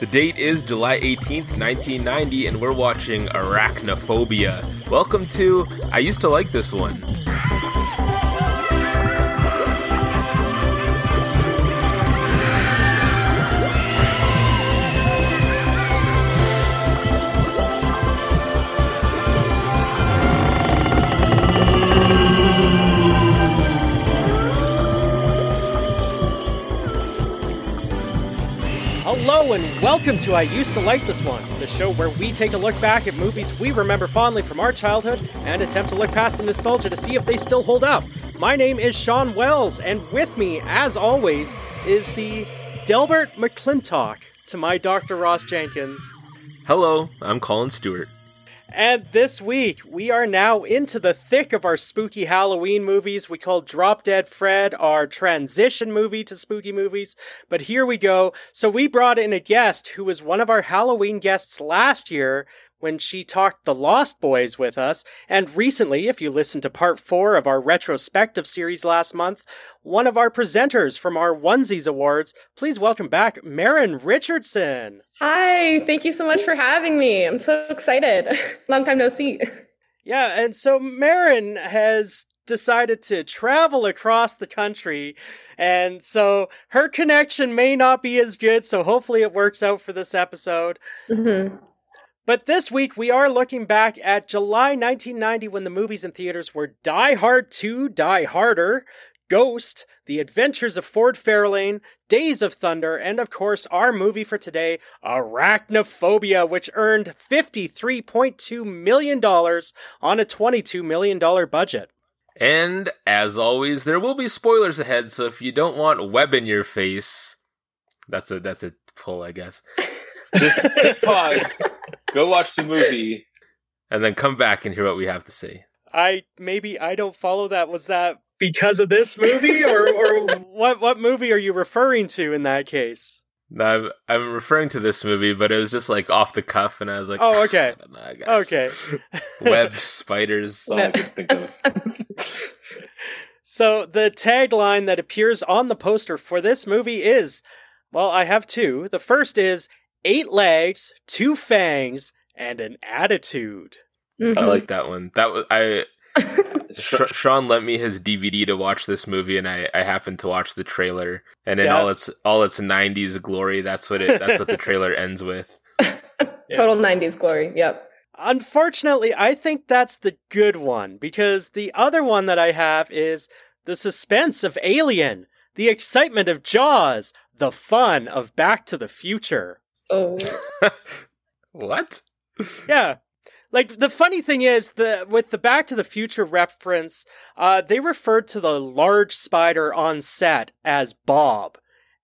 The date is July 18th, 1990, and we're watching Arachnophobia. Welcome to I Used to Like This One. And welcome to I Used to Like This One, the show where we take a look back at movies we remember fondly from our childhood and attempt to look past the nostalgia to see if they still hold up. My name is Shawn Wells, and with me, as always, is the Delbert McClintock to my Dr. Ross Jenkins. Hello, I'm Colin Stewart. And this week, we are now into the thick of our spooky Halloween movies. We call Drop Dead Fred our transition movie to spooky movies. But here we go. So we brought in a guest who was one of our Halloween guests last year when she talked The Lost Boys with us. And recently, if you listened to part four of our retrospective series last month, one of our presenters from our Onesies Awards, please welcome back Maren Richardson. Hi, thank you so much for having me. I'm so excited. Long time no see. Yeah, and so Maren has decided to travel across the country. And so her connection may not be as good, so hopefully it works out for this episode. Mm-hmm. But this week we are looking back at July 1990 when the movies in theaters were Die Hard 2, Die Harder, Ghost, The Adventures of Ford Fairlane, Days of Thunder, and of course our movie for today, Arachnophobia, which earned $53.2 million on a $22 million budget. And as always, there will be spoilers ahead, so if you don't want web in your face, that's a that's a pull, I guess. Just pause, go watch the movie, and then come back and hear what we have to say. I maybe I don't follow that. Was that because of this movie, or, or what? What movie are you referring to in that case? No, I'm, I'm referring to this movie, but it was just like off the cuff, and I was like, "Oh, okay, I don't know, I guess. okay." Web spiders. That's all I could think of. so the tagline that appears on the poster for this movie is, well, I have two. The first is eight legs, two fangs, and an attitude. Mhm. I like that one. That was I. Sh- Shawn lent me his DVD to watch this movie, and I, I happened to watch the trailer. And in Yeah. all its all its '90s glory, that's what it that's what the trailer ends with. Total 90s glory. Yep. Unfortunately, I think that's the good one because the other one that I have is the suspense of Alien, the excitement of Jaws, the fun of Back to the Future. Oh. What? Yeah. Like the funny thing is the with the Back to the Future reference, uh, they referred to the large spider on set as Bob,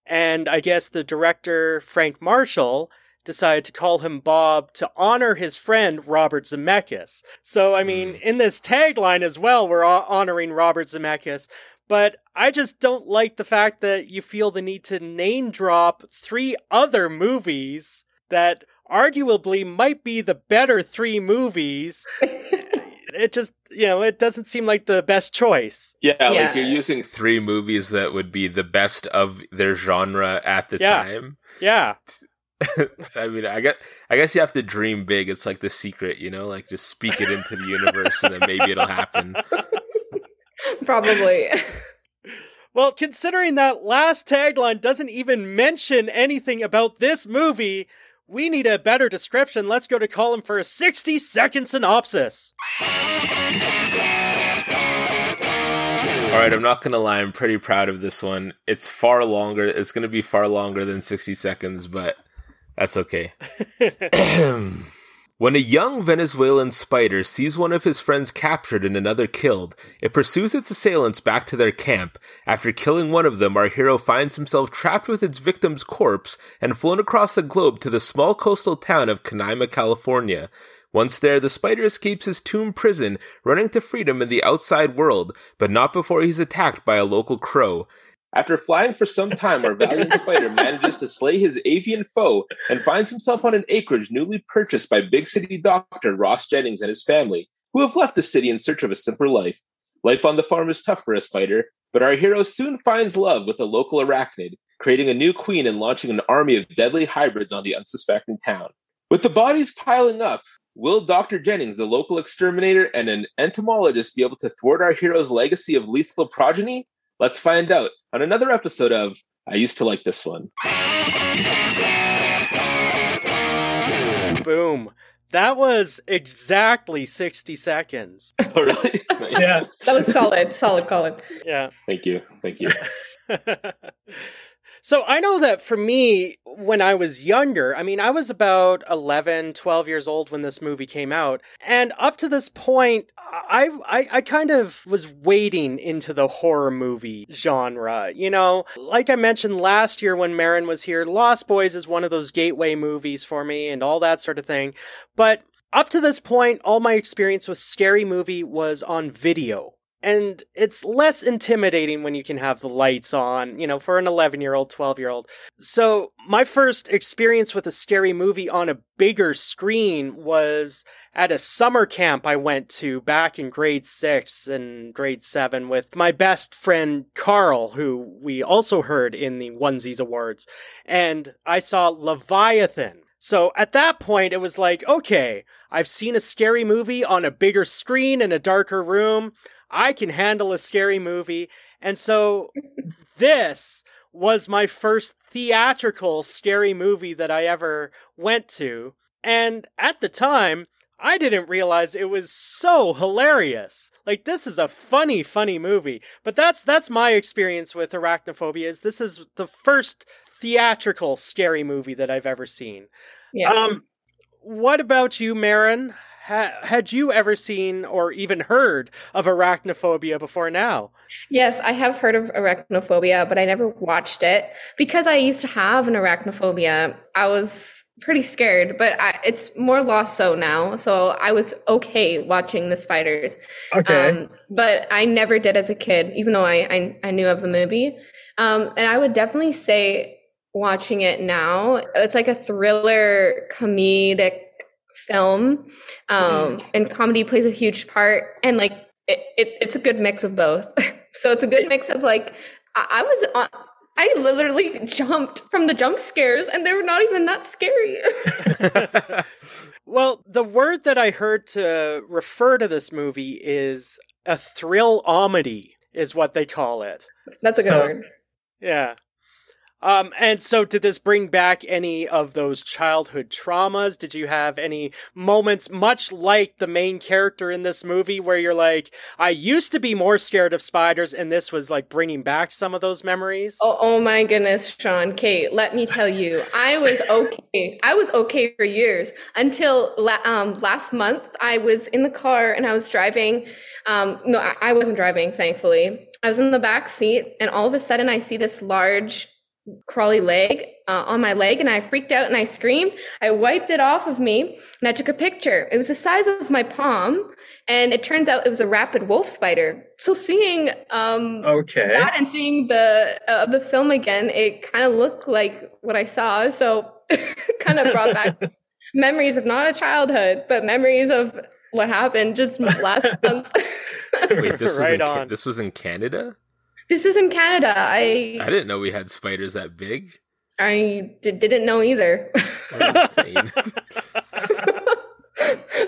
and I guess the director Frank Marshall decided to call him Bob to honor his friend Robert Zemeckis. So I mean, in this tagline as well, we're honoring Robert Zemeckis. But I just don't like the fact that you feel the need to name drop three other movies that arguably might be the better three movies. it just, you know, it doesn't seem like the best choice. Yeah, Yeah. like you're using Three movies that would be the best of their genre at the Yeah. time. Yeah. I mean, I guess I guess you have to dream big. It's like the secret, you know, like just speak it into the universe, and then maybe it'll happen. Probably. Well, considering that last tagline doesn't even mention anything about this movie, we need a better description. Let's go to Colin for a 60 second synopsis. All right, I'm not gonna lie. I'm pretty proud of this one. It's far longer. It's gonna be far longer than 60 seconds, but that's okay. when a young Venezuelan spider sees one of his friends captured and another killed, it pursues its assailants back to their camp. After killing one of them, our hero finds himself trapped with its victim's corpse and flown across the globe to the small coastal town of Canaima, California. Once there, the spider escapes his tomb prison, running to freedom in the outside world, but not before he's attacked by a local crow. After flying for some time, our valiant spider manages to slay his avian foe and finds himself on an acreage newly purchased by big city doctor Ross Jennings and his family, who have left the city in search of a simpler life. Life on the farm is tough for a spider, but our hero soon finds love with a local arachnid. creating a new queen and launching an army of deadly hybrids on the unsuspecting town. With the bodies piling up, will Dr. Jennings, the local exterminator and an entomologist, be able to thwart our hero's legacy of lethal progeny? Let's find out on another episode of I Used to Like This One. Boom. That was exactly 60 seconds. Oh, really? Nice. Yeah. That was solid, solid, Colin. Yeah. Thank you. Thank you. so I know that for me, when I was younger, I mean, I was about 11, 12 years old when this movie came out. And up to this point, I, I, I kind of was wading into the horror movie genre. You know, like I mentioned last year when Maren was here, Lost Boys is one of those gateway movies for me and all that sort of thing. But up to this point, all my experience with Scary Movie was on video. And it's less intimidating when you can have the lights on, you know, for an 11 year old, 12 year old. So, my first experience with a scary movie on a bigger screen was at a summer camp I went to back in grade six and grade seven with my best friend Carl, who we also heard in the Onesies Awards. And I saw Leviathan. So at that point, it was like, okay, I've seen a scary movie on a bigger screen in a darker room. I can handle a scary movie. And so this was my first theatrical scary movie that I ever went to. And at the time, I didn't realize it was so hilarious. Like this is a funny, funny movie. But that's that's my experience with arachnophobia. Is this is the first theatrical scary movie that I've ever seen. Yeah. Um, What about you, Maren? Ha- had you ever seen or even heard of arachnophobia before now? Yes, I have heard of arachnophobia, but I never watched it because I used to have an arachnophobia. I was pretty scared, but I, it's more lost so now. So I was okay watching the spiders. okay. Um, but I never did as a kid, even though I, I, I knew of the movie. Um, and I would definitely say watching it now, it's like a thriller comedic film. Um, and comedy plays a huge part. And like, it, it, it's a good mix of both. so it's a good mix of like, I, I was on, I literally jumped from the jump scares and they were not even that scary. well, the word that I heard to refer to this movie is a thrill omedy, is what they call it. That's a good So- word. Yeah. Um, and so did this bring back any of those childhood traumas? Did you have any moments much like the main character in this movie where you're like, I used to be more scared of spiders and this was like bringing back some of those memories? Oh, oh my goodness, Shawn. Kate, let me tell you, I was okay. I was okay for years until la- um, last month. I was in the car and I was driving. Um, no, I-, I wasn't driving, thankfully. I was in the back seat, and all of a sudden, I see this large crawly leg uh, on my leg, and I freaked out and I screamed. I wiped it off of me and I took a picture. It was the size of my palm, and it turns out it was a rabid wolf spider. So seeing um, okay. that and seeing the uh, the film again, it kind of looked like what I saw. So kind of brought back memories of not a childhood, but memories of what happened just last month. Wait, this was Right in Ca- on. this was in Canada. This is in Canada. I I didn't know we had spiders that big. I d- didn't know either. That's insane.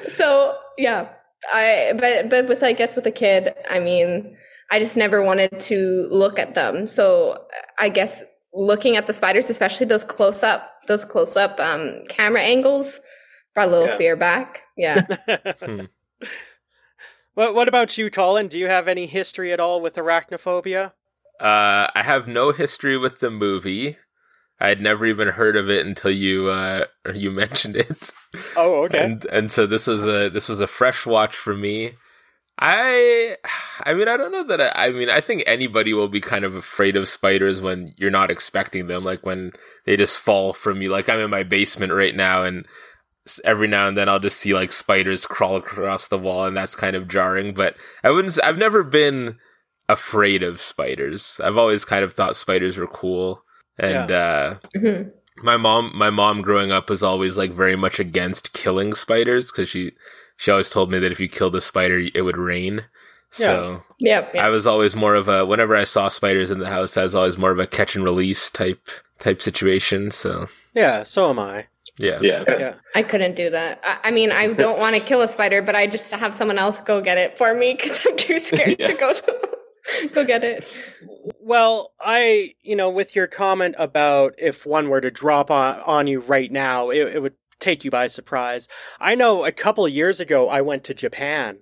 so yeah, I but but with I guess with a kid, I mean, I just never wanted to look at them. So I guess looking at the spiders, especially those close up, those close up um, camera angles, brought a little Yeah. fear back. Yeah. Hmm. what, what about you, Colin? Do you have any history at all with arachnophobia? Uh, I have no history with the movie. I had never even heard of it until you uh, you mentioned it. Oh, okay. and and so this was a this was a fresh watch for me. I I mean I don't know that I, I mean I think anybody will be kind of afraid of spiders when you're not expecting them like when they just fall from you like I'm in my basement right now and every now and then I'll just see like spiders crawl across the wall and that's kind of jarring but I wouldn't I've never been afraid of spiders. I've always kind of thought spiders were cool and uh Mhm. my mom my mom growing up was always like very much against killing spiders because she she always told me that if you killed a spider it would rain So Yep. I was always more of a whenever I saw spiders in the house, I was always more of a catch and release type type situation. So Yeah, so am I. yeah, Yeah. Yeah. I couldn't do that. I, I mean, I don't want to kill a spider, but I just have someone else go get it for me because I'm too scared Yeah. to go go get it. Well, I, you know, with your comment about if one were to drop on, on you right now, it, it would take you by surprise. I know a couple of years ago, I went to Japan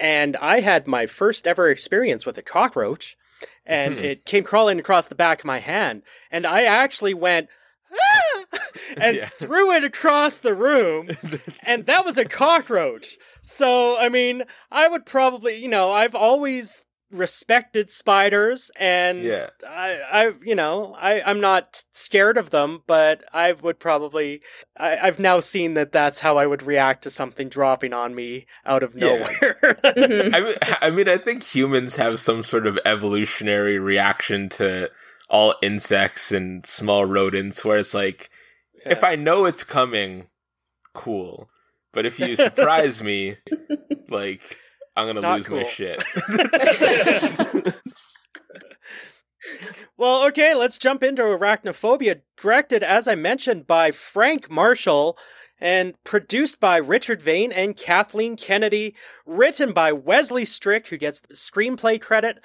and I had my first ever experience with a cockroach and Mhm. it came crawling across the back of my hand and I actually went, "Ah!" and Yeah. threw it across the room and that was a cockroach. So, I mean, I would probably, you know, I've always respected spiders and Yeah. I, I, you know, I, I'm not scared of them, but I would probably, I, I've now seen that that's how I would react to something dropping on me out of nowhere. Mhm. I mean, I mean, I think humans have some sort of evolutionary reaction to all insects and small rodents, where it's like, if I know it's coming, cool. But if you surprise me, like, I'm gonna Not lose my shit. Well, okay, let's jump into Arachnophobia, directed, as I mentioned, by Frank Marshall and produced by Richard Vane and Kathleen Kennedy, written by Wesley Strick, who gets the screenplay credit,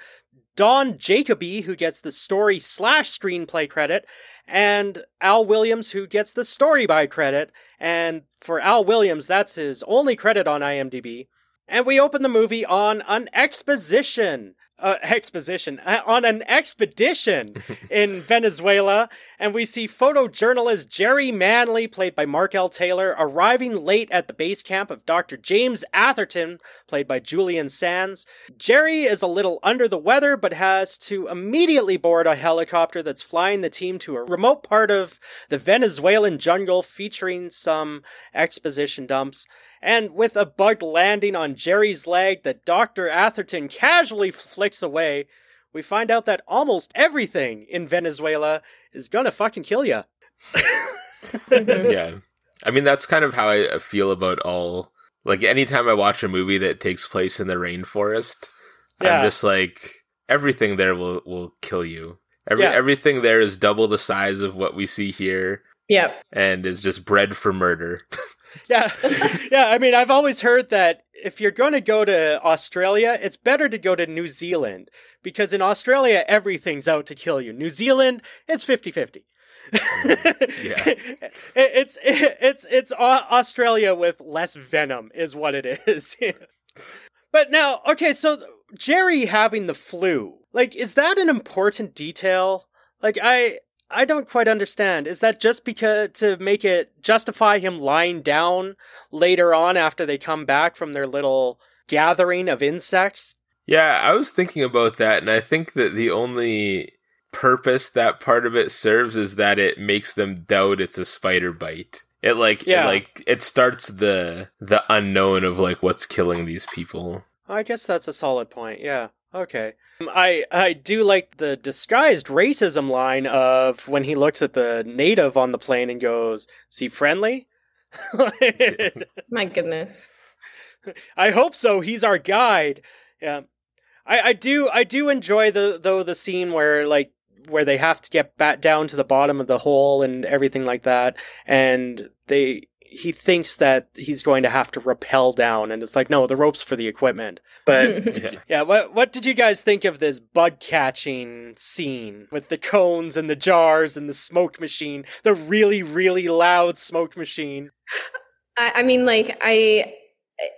Don Jacoby, who gets the story slash screenplay credit, and Al Williams, who gets the story by credit. And for Al Williams, that's his only credit on IMDb. And we open the movie on an exposition. Uh, exposition uh, on an expedition in Venezuela, and we see photojournalist Jerry Manley, played by Mark L. Taylor, arriving late at the base camp of Dr. James Atherton, played by Julian Sands. Jerry is a little under the weather, but has to immediately board a helicopter that's flying the team to a remote part of the Venezuelan jungle, featuring some exposition dumps. And with a bug landing on Jerry's leg that Dr. Atherton casually flicks away, we find out that almost everything in Venezuela is gonna fucking kill ya. Mhm. yeah. I mean, that's kind of how I feel about all. Like, anytime I watch a movie that takes place in the rainforest, Yeah. I'm just like, everything there will, will kill you. Every, Yeah. Everything there is double the size of what we see here Yep. and is just bred for murder. Yeah, yeah. I mean, I've always heard that if you're going to go to Australia, it's better to go to New Zealand because in Australia, everything's out to kill you. New Zealand, it's 50 50. Mm-hmm. Yeah. it's it's it's Australia with less venom is what it is. but now, okay, so Jerry having the flu, like, is that an important detail? Like, I I don't quite understand. Is that just because to make it justify him lying down later on after they come back from their little gathering of insects? Yeah, I was thinking about that, and I think that the only purpose that part of it serves is that it makes them doubt it's a spider bite. It like Yeah. it like it starts the the unknown of like what's killing these people. I guess that's a solid point. Yeah. Okay. Um, I I do like the disguised racism line of when he looks at the native on the plane and goes, "Is he friendly?" My goodness. I hope so. He's our guide. Yeah. I, I do I do enjoy the though the scene where like where they have to get back down to the bottom of the hole and everything like that and they he thinks that he's going to have to rappel down and it's like no the rope's for the equipment. But Yeah. Yeah, what what did you guys think of this bug catching scene with the cones and the jars and the smoke machine, the really really loud smoke machine? I, I mean, like I,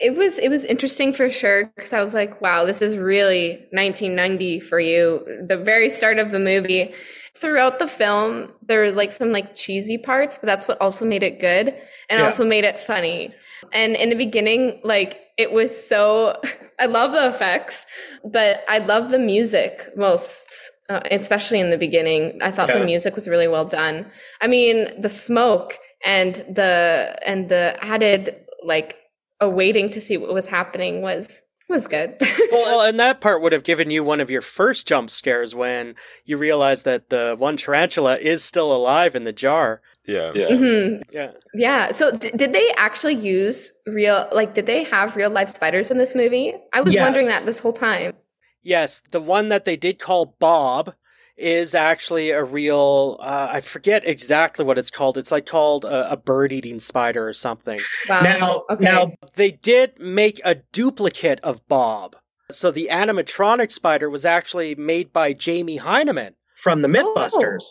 it was it was interesting for sure because I was like, wow, this is really 1990 for you. The very start of the movie. Throughout the film, there were like some like cheesy parts, but that's what also made it good and Yeah. also made it funny. And in the beginning, like it was so. I love the effects, but I love the music most, uh, especially in the beginning. I thought Yeah. the music was really well done. I mean, the smoke and the and the added like awaiting to see what was happening was was good. Well, and that part would have given you one of your first jump scares when you realize that the one tarantula is still alive in the jar. Yeah. Yeah. hmm Yeah. Yeah. So d- did they actually use real like did they have real life spiders in this movie? I was wondering that this whole time. Yes, the one that they did call Bob is actually a real uh, I forget exactly what it's called. It's like called a, a bird-eating spider or something. Wow. Now, okay. now, They did make a duplicate of Bob. So the animatronic spider was actually made by Jamie Hyneman. from the Oh. MythBusters.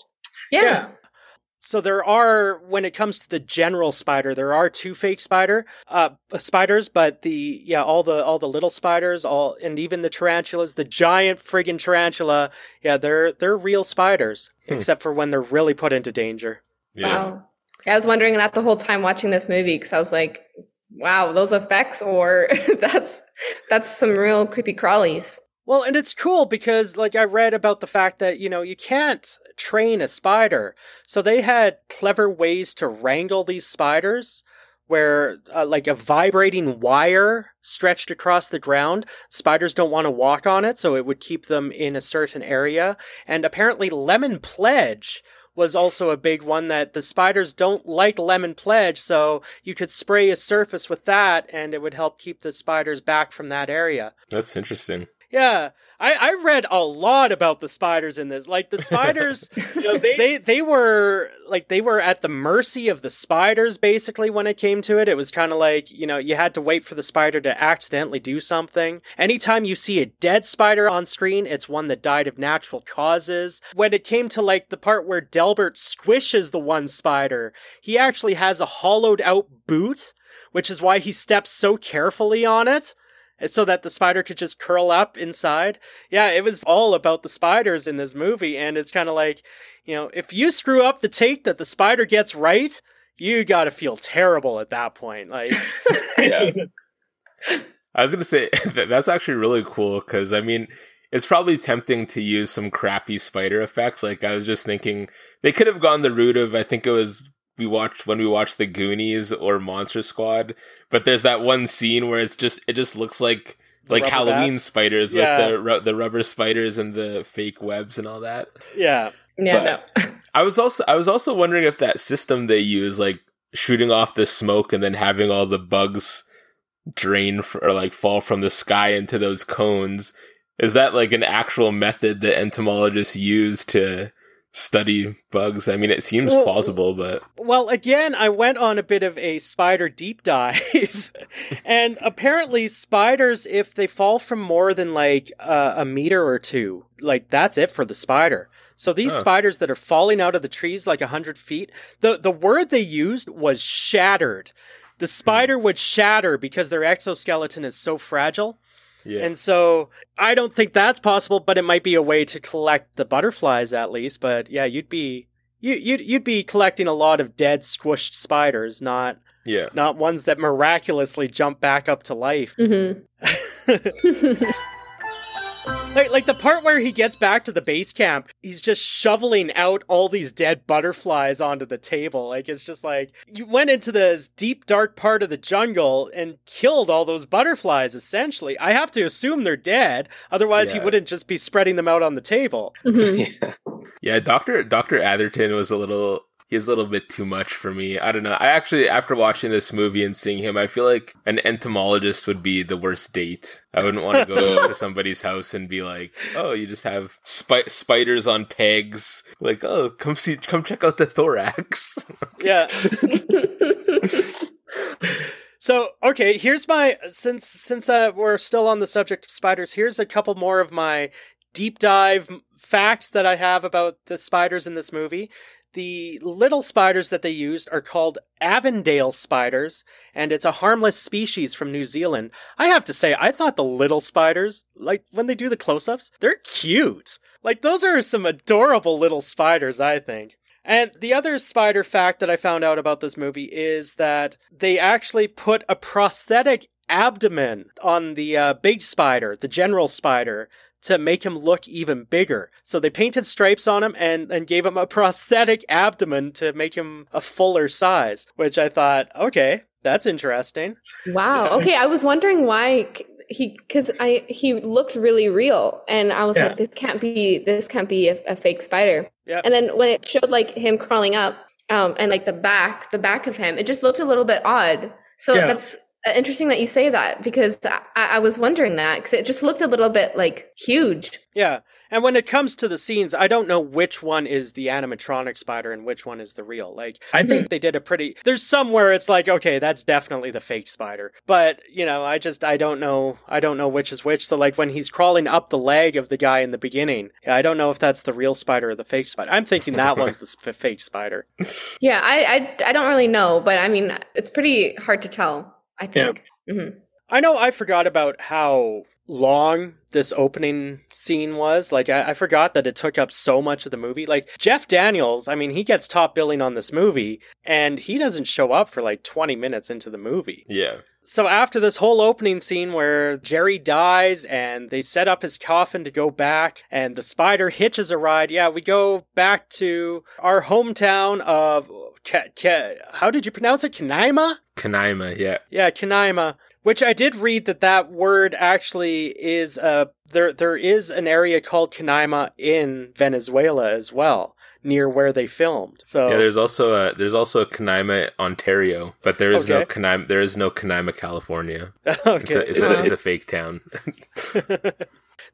yeah. yeah. So there are, when it comes to the general spider, there are two fake spider uh, spiders, but the yeah, all the all the little spiders, all and even the tarantulas, the giant friggin' tarantula, yeah, they're they're real spiders, Hmm. except for when they're really put into danger. Yeah. Wow. I was wondering that the whole time watching this movie because I was like, wow, those effects or that's that's some real creepy crawlies. Well, and it's cool because like I read about the fact that, you know, you can't train a spider. So they had clever ways to wrangle these spiders where uh, like a vibrating wire stretched across the ground. Spiders don't want to walk on it, so it would keep them in a certain area. And apparently lemon pledge was also a big one that the spiders don't like lemon pledge, so you could spray a surface with that and it would help keep the spiders back from that area. That's interesting. Yeah, I, I read a lot about the spiders in this. Like the spiders, You know, they, they they were like they were at the mercy of the spiders basically when it came to it. It was kind of like you know you had to wait for the spider to accidentally do something. Anytime you see a dead spider on screen, it's one that died of natural causes. When it came to like the part where Delbert squishes the one spider, he actually has a hollowed out boot, which is why he steps so carefully on it so that the spider could just curl up inside. Yeah, it was all about the spiders in this movie, and it's kind of like, you know, if you screw up the take that the spider gets right, you gotta feel terrible at that point. Like, Yeah. I was gonna say that's actually really cool because I mean it's probably tempting to use some crappy spider effects. Like I was just thinking they could have gone the route of I think it was we watched when we watched the Goonies or Monster Squad, but there's that one scene where it's just it just looks like like rubber Halloween bats? spiders Yeah. with the ru- the rubber spiders and the fake webs and all that. yeah, Yeah, But- no. I was also I was also wondering if that system they use, like shooting off the smoke and then having all the bugs drain f or like fall from the sky into those cones, is that like an actual method that entomologists use to study bugs? I mean, it seems Well- plausible, but Well, again, I went on a bit of a spider deep dive, and apparently, spiders, if they fall from more than like uh, a meter or two, like that's it for the spider. So these Huh. spiders that are falling out of the trees like a hundred feet, the the word they used was shattered. The spider would shatter because their exoskeleton is so fragile. Yeah, And so I don't think that's possible, but it might be a way to collect the butterflies at least. But yeah, you'd be you you'd you'd be collecting a lot of dead squished spiders, not yeah. not ones that miraculously jump back up to life. Mm-hmm. Like like the part where he gets back to the base camp, he's just shoveling out all these dead butterflies onto the table. Like it's just like you went into this deep dark part of the jungle and killed all those butterflies essentially. I have to assume they're dead, otherwise he wouldn't just be spreading them out on the table. hmm yeah. Yeah, Doctor Doctor Atherton was a little he's a little bit too much for me. I don't know. I actually after watching this movie and seeing him, I feel like an entomologist would be the worst date. I wouldn't want to go to somebody's house and be like, "Oh, you just have spi- spiders on pegs." Like, "Oh, come see come check out the thorax." Yeah. So okay, here's my since since uh, we're still on the subject of spiders. Here's a couple more of my deep dive facts that I have about the spiders in this movie. The little spiders that they used are called Avondale spiders, and it's a harmless species from New Zealand. I have to say, I thought the little spiders, like when they do the close ups, they're cute. Like, those are some adorable little spiders, I think. And the other spider fact that I found out about this movie is that they actually put a prosthetic abdomen on the uh, big spider, the general spider, to make him look even bigger. So they painted stripes on him and, and gave him a prosthetic abdomen to make him a fuller size, which I thought, okay, that's interesting. Wow. Okay, I was wondering why he because I he looked really real, and I was Yeah. like, this can't be this can't be a, a fake spider. Yeah. And then when it showed like him crawling up, um, and like the back, the back of him, it just looked a little bit odd. So Yeah. that's Uh, interesting that you say that because I, I was wondering that because it just looked a little bit like huge. Yeah. And when it comes to the scenes, I don't know which one is the animatronic spider and which one is the real. Like, I think they did a pretty. There's some where it's like, okay, that's definitely the fake spider. But, you know, I just, I don't know. I don't know which is which. So, like, when he's crawling up the leg of the guy in the beginning, I don't know if that's the real spider or the fake spider. I'm thinking that was the sp- fake spider. Yeah, I, I I don't really know, but I mean, it's pretty hard to tell. I think. hmm I know I forgot about how long this opening scene was. Like, I, I forgot that it took up so much of the movie. Like, Jeff Daniels, I mean, he gets top billing on this movie, and he doesn't show up for like 20 minutes into the movie. Yeah. So after this whole opening scene where Jerry dies and they set up his coffin to go back and the spider hitches a ride, yeah, we go back to our hometown of Ka- Ka- how did you pronounce it? Canaima? Canaima, yeah. Yeah, Canaima. Which I did read that that word actually is uh there there is an area called Canaima in Venezuela as well, near where they filmed. So Yeah, there's also a there's also a Kanaima, Ontario, but there is no Okay. Canaima there is no Canaima, California. It's okay. a, it's, a, it's a fake town.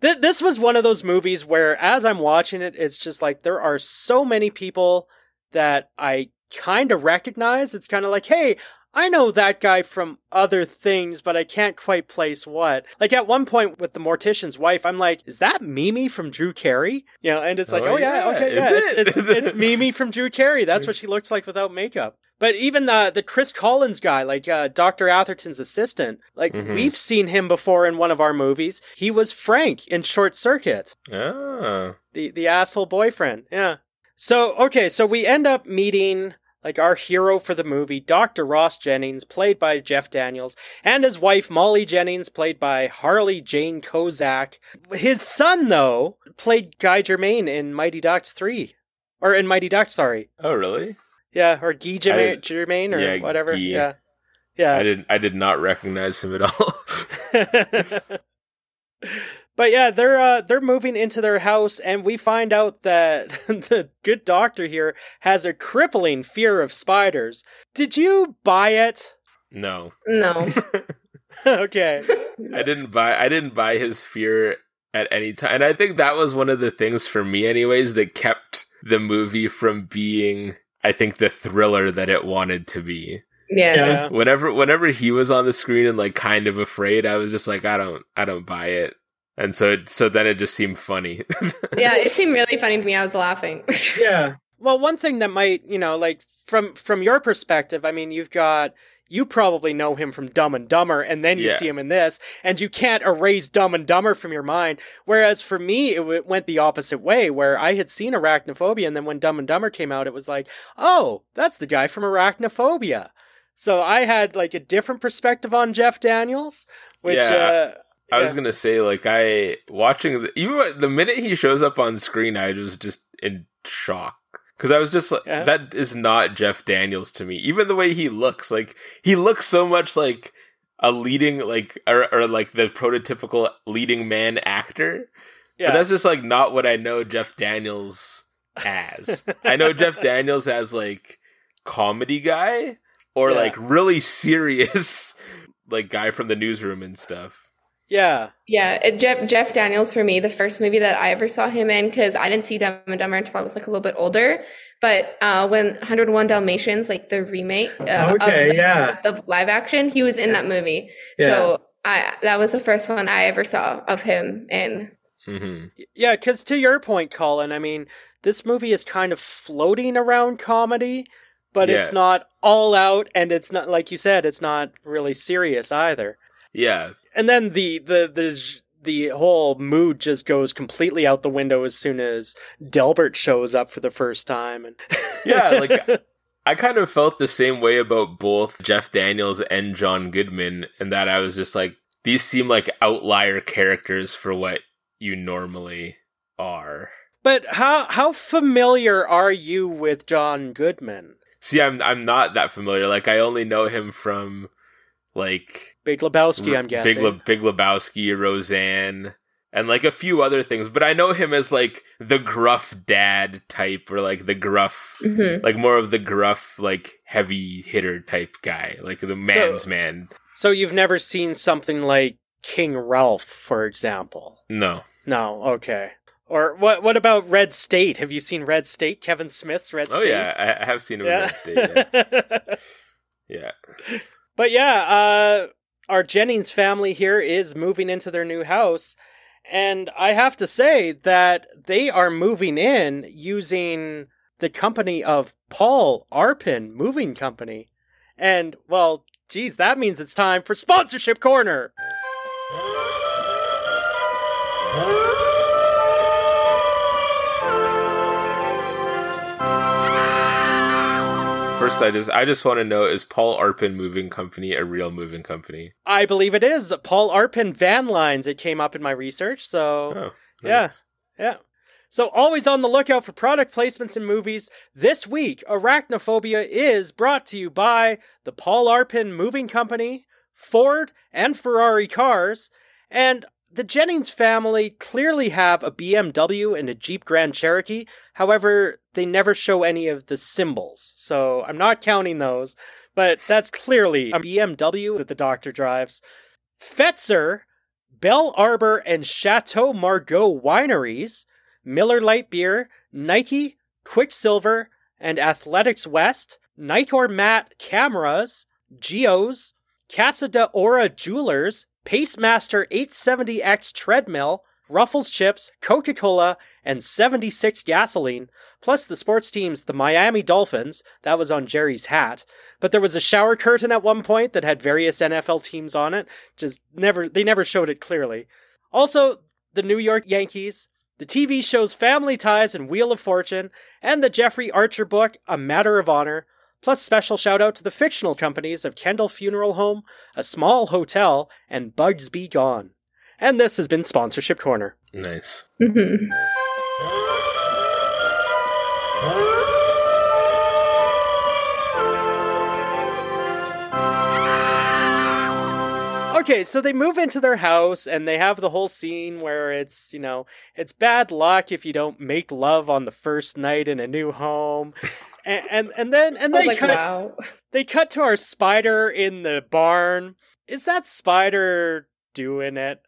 This was one of those movies where, as I'm watching it, it's just like there are so many people that I kind of recognize. It's kind of like, hey, I know that guy from other things, but I can't quite place what. Like at one point with the mortician's wife, I'm like, is that Mimi from Drew Carey? You know, and it's like, Oh, oh, yeah, yeah, okay, is yeah, it? it's, it's, it's Mimi from Drew Carey. That's what she looks like without makeup. But even the the Chris Collins guy, like uh, Dr. Atherton's assistant, like Mhm. we've seen him before in one of our movies. He was Frank in Short Circuit, oh. the the asshole boyfriend. Yeah. So okay, so we end up meeting like our hero for the movie, Dr. Ross Jennings, played by Jeff Daniels, and his wife Molly Jennings, played by Harley Jane Kozak. His son, though, played Guy Germain in Mighty Ducks three, or in Mighty Ducks, sorry. Oh really? Yeah, or Guy Germain, didn't- Germain or yeah, whatever. Guy. Yeah. I didn't I did not recognize him at all. but yeah, they're uh, they're moving into their house, and we find out that the good doctor here has a crippling fear of spiders. Did you buy it? no. No. okay. I didn't buy I didn't buy his fear at any time. And I think that was one of the things for me anyways that kept the movie from being I think the thriller that it wanted to be. Yes. Yeah. Whenever whenever he was on the screen and like kind of afraid, I was just like I don't I don't buy it. And so it, so then it just seemed funny. Yeah, it seemed really funny to me. I was laughing. yeah. Well, one thing that might, you know, like from from your perspective, I mean, you've got you probably know him from Dumb and Dumber, and then you Yeah. see him in this, and you can't erase Dumb and Dumber from your mind. Whereas for me, it w- went the opposite way, where I had seen Arachnophobia, and then when Dumb and Dumber came out, it was like, oh, that's the guy from Arachnophobia. So I had like a different perspective on Jeff Daniels, which Yeah, uh, I was gonna say like I watching the, even the minute he shows up on screen, I was just in shock because I was just like, Yeah. that is not Jeff Daniels to me. Even the way he looks, like he looks so much like a leading like or, or like the prototypical leading man actor. yeah. But that's just like not what I know Jeff Daniels as. I know Jeff Daniels as like comedy guy or Yeah. like really serious like guy from the newsroom and stuff. Yeah. yeah, it, Jeff, Jeff Daniels for me, the first movie that I ever saw him in, because I didn't see Dumb and Dumber until I was like a little bit older. But uh, when 101 Dalmatians, like the remake uh, Okay, of the, yeah. the live action, he was in that movie. Yeah. So I that was the first one I ever saw of him in. hmm Yeah, because to your point, Colin, I mean, this movie is kind of floating around comedy, but it's not all out, and it's not like you said, it's not really serious either. Yeah, And then the the the the whole mood just goes completely out the window as soon as Delbert shows up for the first time. And Yeah, like- I kind of felt the same way about both Jeff Daniels and John Goodman, and that I was just like, these seem like outlier characters for what you normally are. but how how familiar are you with John Goodman? See, I'm I'm not that familiar. Like, I only know him from like Big Lebowski, I'm R- guessing. Big Le- Big Lebowski, Roseanne, and like a few other things, but I know him as like the gruff dad type or like the gruff Mhm. like more of the gruff like heavy hitter type guy, like the man's man. So you've never seen something like King Ralph, for example? No. No, okay. Or what? What about Red State? Have you seen Red State? Kevin Smith's Red State. Oh yeah, I, I have seen him in yeah. Red State. Yeah. yeah. But yeah, uh, our Jennings family here is moving into their new house, and I have to say that they are moving in using the company of Paul Arpin Moving Company, and well, geez, that means it's time for sponsorship corner. First, I just I just want to know: is Paul Arpin Moving Company a real moving company? I believe it is Paul Arpin Van Lines. It came up in my research, so Oh, Yeah. Yeah. So always on the lookout for product placements in movies. This week, Arachnophobia is brought to you by the Paul Arpin Moving Company, Ford, and Ferrari cars. And the Jennings family clearly have a BMW and a Jeep Grand Cherokee. However, they never show any of the symbols. So I'm not counting those. But that's clearly a BMW that the doctor drives. Fetzer, Bell Arbor and Chateau Margaux wineries, Miller Lite Beer, Nike, Quiksilver, and Athletics West, Nitor Matte Cameras, Geos, Casa de Ora Jewelers, Pacemaster 870X Treadmill, Ruffles Chips, Coca Cola, and 76 Gasoline, plus the sports teams, the Miami Dolphins, that was on Jerry's hat. But there was a shower curtain at one point that had various NFL teams on it. Just never, they never showed it clearly. Also, the New York Yankees, the TV shows Family Ties and Wheel of Fortune, and the Jeffrey Archer book, A Matter of Honor, plus special shout out to the fictional companies of Kendall Funeral Home, A Small Hotel, and Bugs Be Gone. And this has been Sponsorship Corner. Nice. Mhm. Okay, so they move into their house and they have the whole scene where it's, you know, it's bad luck if you don't make love on the first night in a new home. And and, and then and I then was like, cut, wow. they cut to our spider in the barn. Is that spider doing it?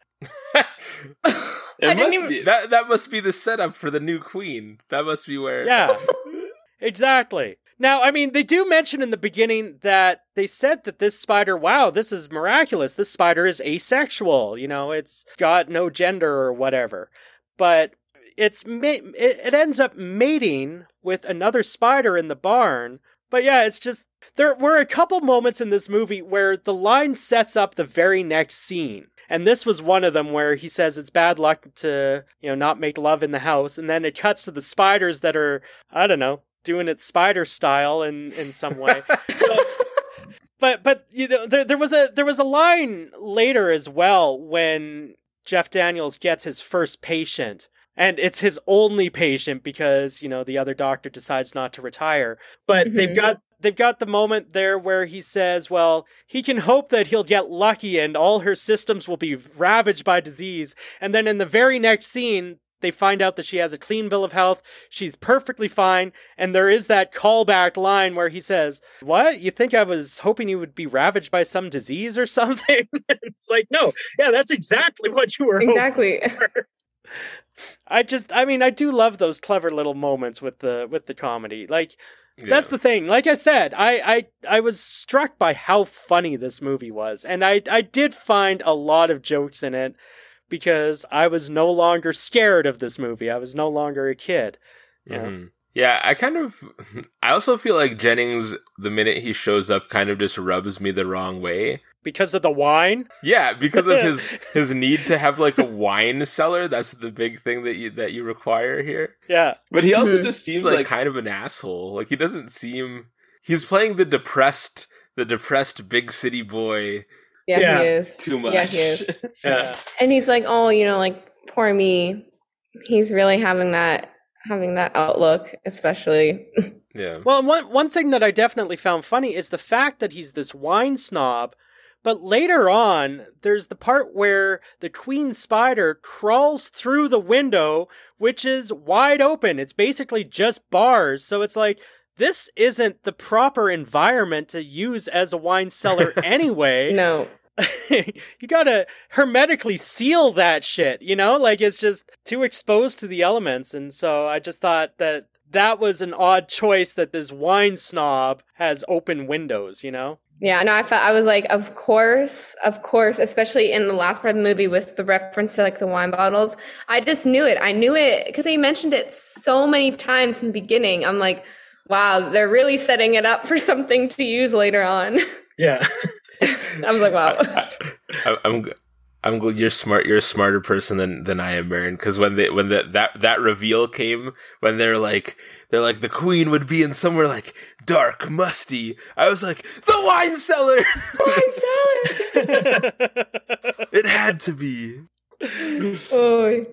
It didn't must even- be. that that must be the setup for the new queen. That must be where. Yeah. exactly. Now, I mean, they do mention in the beginning that they said that this spider, wow, this is miraculous. This spider is asexual. You know, it's got no gender or whatever. But it's it, it ends up mating with another spider in the barn. But yeah, it's just there were a couple moments in this movie where the line sets up the very next scene. And this was one of them where he says it's bad luck to, you know, not make love in the house. And then it cuts to the spiders that are, I don't know, doing it spider style in, in some way. but but you know there there was a there was a line later as well when Jeff Daniels gets his first patient and it's his only patient because you know the other doctor decides not to retire. But they've Mhm. got they've got the moment there where he says well he can hope that he'll get lucky and all her systems will be ravaged by disease. And then in the very next scene they find out that she has a clean bill of health. She's perfectly fine. And there is that callback line where he says what? You think i was hoping you would be ravaged by some disease or something? It's like, no, yeah, that's exactly what you were hoping Exactly. I just i mean i do love those clever little moments with the with the comedy like Yeah. That's the thing. Like I said, I, I I was struck by how funny this movie was, and I I did find a lot of jokes in it because I was no longer scared of this movie. I was no longer a kid. Yeah. Mhm. Yeah, I kind of. I also feel like Jennings, the minute he shows up, kind of just rubs me the wrong way. Because of the wine? Yeah, because of his his need to have like a wine cellar. That's the big thing that you that you require here. Yeah. But he also just seems like, like, kind of an asshole. Like he doesn't seem. He's playing the depressed, the depressed big city boy. Yeah, Yeah. he is. too much. Yeah, he is. Yeah. And he's like, oh, you know, like poor me. He's really having that having that outlook, especially. Yeah. Well, one one thing that I definitely found funny is the fact that he's this wine snob, But later on, there's the part where the queen spider crawls through the window, which is wide open. It's basically just bars. So it's like, this isn't the proper environment to use as a wine cellar anyway. No. you gotta hermetically seal that shit, you know? Like it's just too exposed to the elements. And so I just thought that that was an odd choice that this wine snob has open windows, you know? Yeah, no, I felt I was like, of course, of course, especially in the last part of the movie with the reference to like the wine bottles. I just knew it. I knew it because they mentioned it so many times in the beginning. I'm like, wow, they're really setting it up for something to use later on. Yeah. I was like, wow. I, I'm I'm glad you're smart. You're a smarter person than than I am, Maren. Because when they when the, that that reveal came, when they're like they're like the queen would be in somewhere like dark, musty. I was like the wine cellar. Wine cellar. it had to be. oh,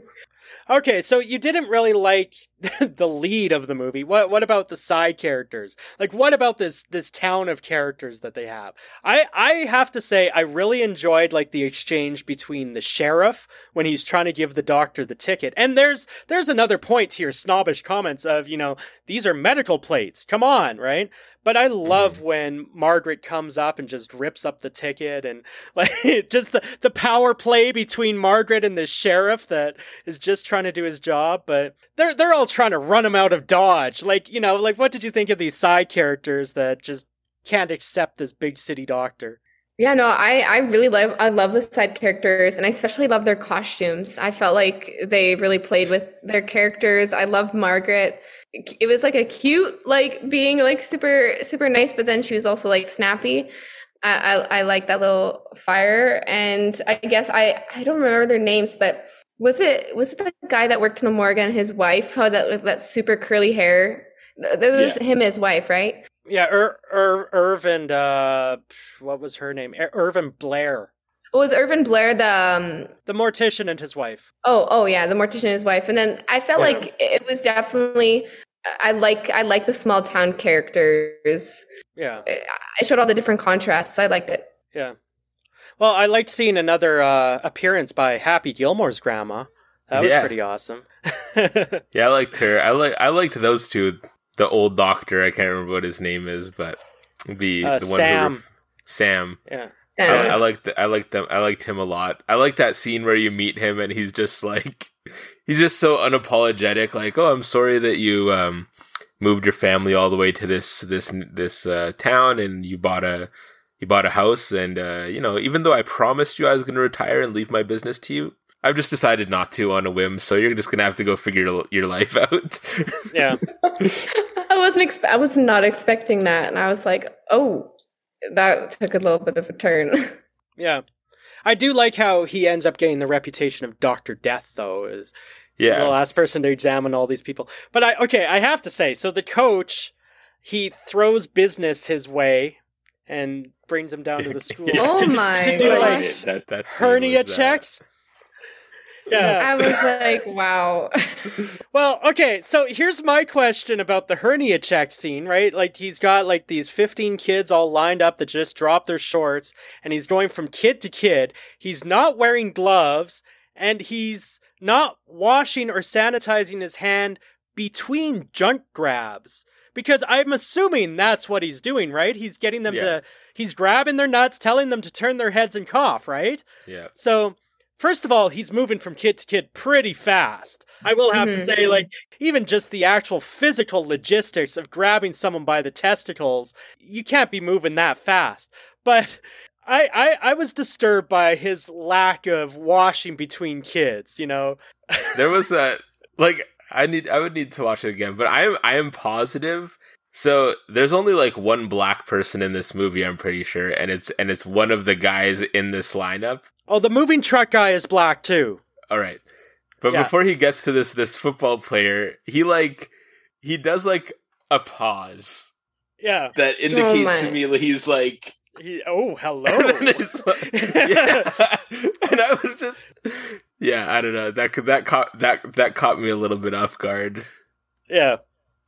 Okay, so you didn't really like the lead of the movie. What what about the side characters? Like what about this this town of characters that they have? I I have to say I really enjoyed like the exchange between the sheriff when he's trying to give the doctor the ticket. And there's there's another point to your snobbish comments of, you know, these are medical plates. Come on, right? But I love mm-hmm. when Margaret comes up and just rips up the ticket and like just the, the power play between Margaret and the sheriff that is just trying to do his job, but they're they're all trying to run him out of Dodge. Like, you know, like what did you think of these side characters that just can't accept this big city doctor? Yeah, no, I, I really love I love the side characters and I especially love their costumes. I felt like they really played with their characters. I love Margaret. It was like a cute, like being like super super nice, but then she was also like snappy. I I, I like that little fire, and I guess I I don't remember their names, but was it was it the guy that worked in the morgue and his wife? How that with that super curly hair? That was yeah. him, his wife, right? Yeah, Ir- Ir- Irvin. Uh, what was her name? Ir- Irvin Blair. Was Irvin Blair the um... the mortician and his wife? Oh, oh yeah, the mortician and his wife. And then I felt yeah. like it was definitely. I like I like the small town characters. Yeah, I showed all the different contrasts. I liked it. Yeah. Well, I liked seeing another uh, appearance by Happy Gilmore's grandma. That was yeah. pretty awesome. yeah, I liked her. I like I liked those two the old doctor. I can't remember what his name is, but the uh, the one Sam. who ref- Sam. Yeah. I, I liked I liked them. I liked him a lot. I like that scene where you meet him and he's just like he's just so unapologetic. Like, oh, I'm sorry that you um, moved your family all the way to this this this uh, town and you bought a you bought a house and uh, you know even though I promised you I was going to retire and leave my business to you, I've just decided not to on a whim, so you're just gonna have to go figure your life out. yeah, I wasn't. Expe- I was not expecting that, and I was like, "Oh, that took a little bit of a turn." yeah, I do like how he ends up getting the reputation of Doctor Death, though. Is yeah the last person to examine all these people. But I okay, I have to say, so the coach he throws business his way and brings him down to the school. oh to, my to do like that, hernia was, uh, checks. Yeah. I was like, wow. well, okay, so here's my question about the hernia check scene, right? Like he's got like these 15 kids all lined up that just dropped their shorts and he's going from kid to kid. He's not wearing gloves and he's not washing or sanitizing his hand between junk grabs. Because I'm assuming that's what he's doing, right? He's getting them yeah. to he's grabbing their nuts, telling them to turn their heads and cough, right? Yeah. So First of all, he's moving from kid to kid pretty fast. I will have mm-hmm. to say, like, even just the actual physical logistics of grabbing someone by the testicles, you can't be moving that fast. But I, I, I was disturbed by his lack of washing between kids, you know? there was that, like, I need, I would need to watch it again, but I am, I am positive so there's only like one black person in this movie, I'm pretty sure, and it's and it's one of the guys in this lineup. Oh, the moving truck guy is black too. All right. But yeah. before he gets to this this football player, he like he does like a pause. Yeah. That indicates oh to me that he's like he, oh, hello. like, yeah. and I was just yeah, I don't know. That that caught that that caught me a little bit off guard. Yeah.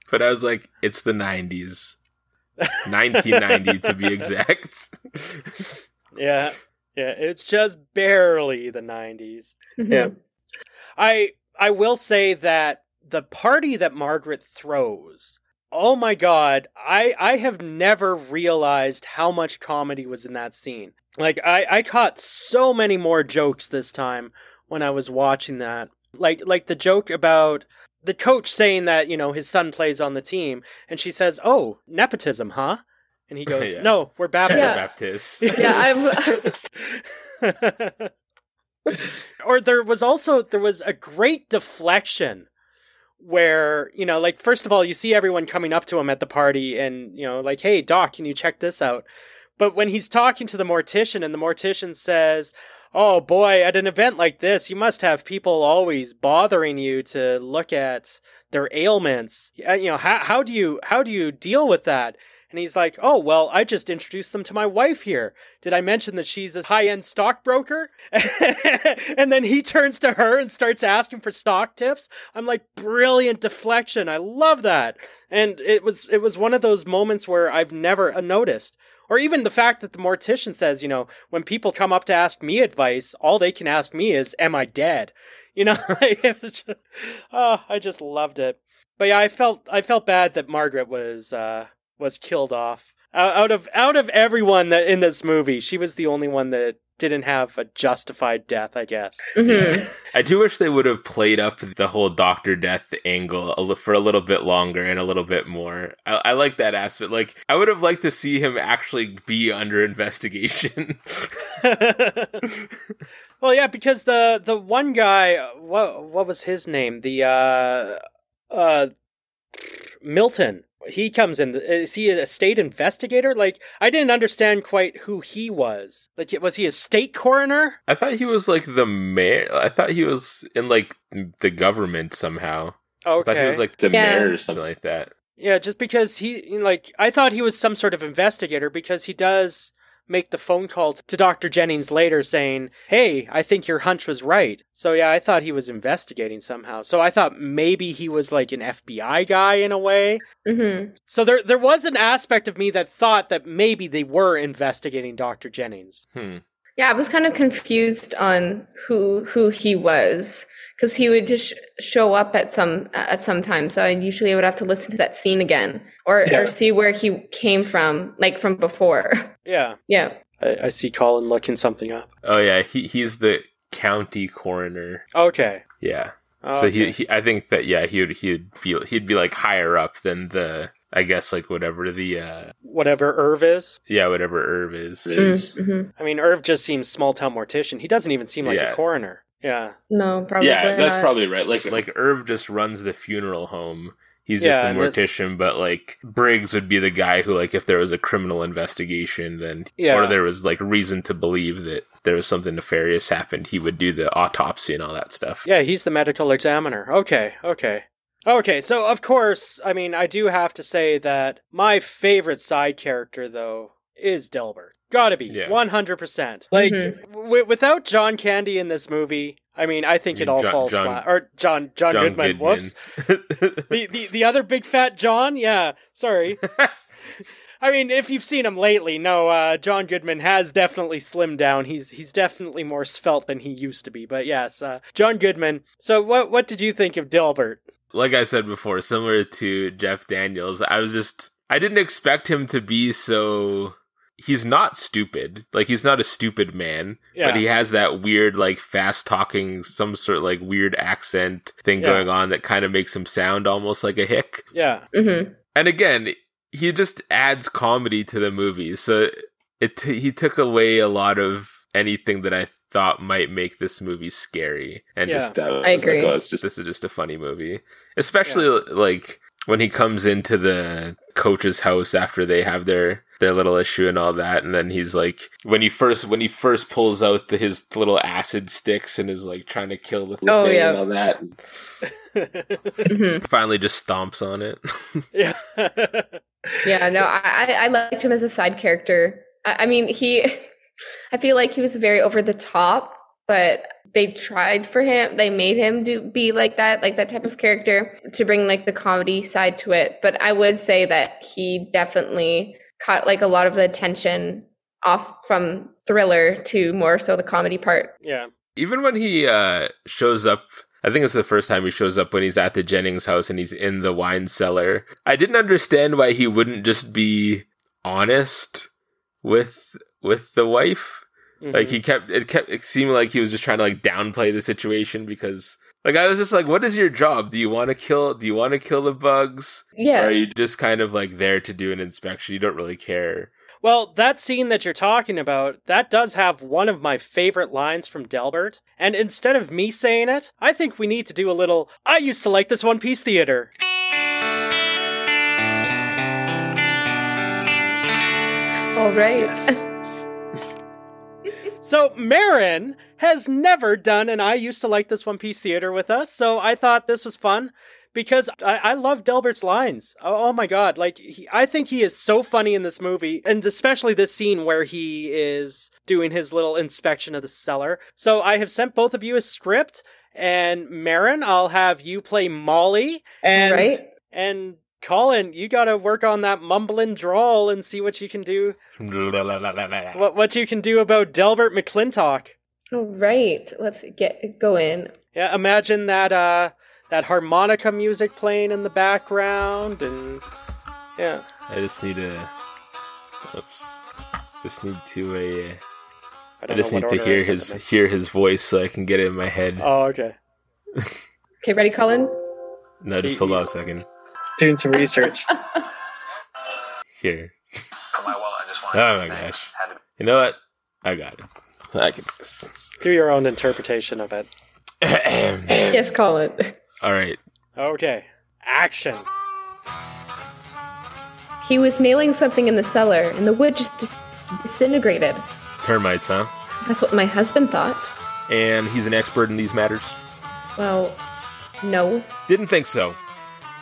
But I was like, it's the 90s. 1990 to be exact. Yeah. Yeah, it's just barely the 90s. Mhm. Yeah. I I will say that the party that Margaret throws. Oh my god, I I have never realized how much comedy was in that scene. Like I I caught so many more jokes this time when I was watching that. Like like the joke about the coach saying that, you know, his son plays on the team and she says, "Oh, nepotism, huh?" And he goes, Yeah. "No, we're Just Baptists." Baptist. Yeah, I'm. or there was also there was a great deflection where you know like first of all you see everyone coming up to him at the party and you know like hey doc can you check this out? But when he's talking to the mortician and the mortician says oh boy at an event like this you must have people always bothering you to look at their ailments. Uh, you know how, how do you how do you deal with that and he's like oh well i just introduced them to my wife here did I mention that she's a high end stockbroker? and then he turns to her and starts asking for stock tips. I'm like, brilliant deflection. I love that. And it was it was one of those moments where I've never uh, noticed. Or even the fact that the mortician says, you know, when people come up to ask me advice, all they can ask me is, "Am I dead?" You know, just- oh, I just loved it. But yeah, I felt I felt bad that Margaret was uh, was killed off. Out out of out of everyone that in this movie, she was the only one that didn't have a justified death. I guess. Mhm. I do wish they would have played up the whole Doctor Death angle for a little bit longer and a little bit more. I, I like that aspect. Like, I would have liked to see him actually be under investigation. well, yeah, because the the one guy, what what was his name? The uh uh Milton. He comes in. Is he a state investigator? Like, I didn't understand quite who he was. Like, was he a state coroner? I thought he was like the mayor. I thought he was in like the government somehow. I Okay. thought he was like The Yeah. mayor or something something. like that. Yeah, just because he like I thought he was some sort of investigator because he does make the phone call to Dr. Jennings later saying, "Hey, I think your hunch was right." So yeah, I thought he was investigating somehow. So I thought maybe he was like an FBI guy in a way. Mhm. So there there was an aspect of me that thought that maybe they were investigating Dr. Jennings. Hmm. Yeah, I was kind of confused on who who he was because he would just sh- show up at some at some time. So I usually would have to listen to that scene again or Yeah. or see where he came from, like from before. Yeah. yeah. I, I see Colin looking something up. Oh yeah, he he's the county coroner. Okay. Yeah. okay. So he, he I think that yeah, he would he'd be he'd be like higher up than the I guess like whatever the uh whatever Irv is. yeah, whatever Irv is. Is- Mhm. I mean, Irv just seems small town mortician. He doesn't even seem like Yeah. a coroner. Yeah. No, probably. yeah, that's not. probably right. Like, Like Irv just runs the funeral home. He's just Yeah, the and this- mortician, but like Briggs would be the guy who like if there was a criminal investigation then Yeah. or there was like reason to believe that there was something nefarious happened, he would do the autopsy and all that stuff. Yeah, he's the medical examiner. Okay, okay. Okay, so of course, I mean, I do have to say that my favorite side character, though, is Delbert. Gotta be, Yeah. 100%. Like, Mhm. W- without John Candy in this movie, I mean, I think it all John- falls John- flat. Or John, John, Goodman, whoops. The, the, the other big fat John? Yeah, sorry. I mean, if you've seen him lately, no, uh, John Goodman has definitely slimmed down. He's he's definitely more svelte than he used to be. But yes, uh, John Goodman. So what what did you think of Delbert? Like I said before, similar to Jeff Daniels, I was just I didn't expect him to be so he's not stupid. Like he's not a stupid man, Yeah. but he has that weird like fast talking some sort of like weird accent thing Yeah. going on that kind of makes him sound almost like a hick. Yeah, Mhm. And again, he just adds comedy to the movie. So it he took away a lot of anything that I thought might make this movie scary and Yeah. just that was I like, agree. oh, it's just this is just a funny movie especially like when he comes into the coach's house after they have their their little issue and all that and then he's like when he first when he first pulls out the, his little acid sticks and is like trying to kill the thing Oh, yeah. and all that. Mhm. finally just stomps on it yeah, Yeah, no, I I I liked him as a side character. I, I mean, he. I feel like he was very over the top, but they tried for him. They made him do be like that, like that type of character to bring like the comedy side to it. But I would say that he definitely caught like a lot of the attention off from thriller to more so the comedy part. Yeah. Even when he uh, shows up, I think it's the first time he shows up when he's at the Jennings house and he's in the wine cellar. I didn't understand why he wouldn't just be honest with with the wife. Like Mhm. he kept it kept it seemed like he was just trying to like downplay the situation because like I was just like, what is your job? Do you want to kill? Do you want to kill the bugs? Or Yeah. are you just kind of like there to do an inspection? You don't really care. Well, that scene that you're talking about, that does have one of my favorite lines from Delbert. And instead of me saying it, I think we need to do a little I used to like this One Piece theater. All right. Yes. So Maren has never done and I used to like this One Piece theater with us, so I thought this was fun because I, I love Delbert's lines. Oh, oh my god, like he, I think he is so funny in this movie, and especially this scene where he is doing his little inspection of the cellar. So I have sent both of you a script, and Maren, I'll have you play Molly, And right? and Colin, you got to work on that mumbling drawl and see what you can do. What what you can do about Delbert McClintock. All right. Let's get going. Yeah, imagine that uh that harmonica music playing in the background and yeah. I just need a. Oops. Just need to a. I, I don't just need to hear his hear his voice so I can get it in my head. Oh, okay. Okay, ready, Colin? no, just hold on a second. Doing some research. Here. For my wallet, I just wanted Oh my gosh. to You know what? I got it. I can do your own interpretation of it. Yes, call it. All right. Okay. Action. He was nailing something in the cellar, and the wood just dis- disintegrated. Termites, huh? That's what my husband thought. And he's an expert in these matters. Well, no. Didn't think so.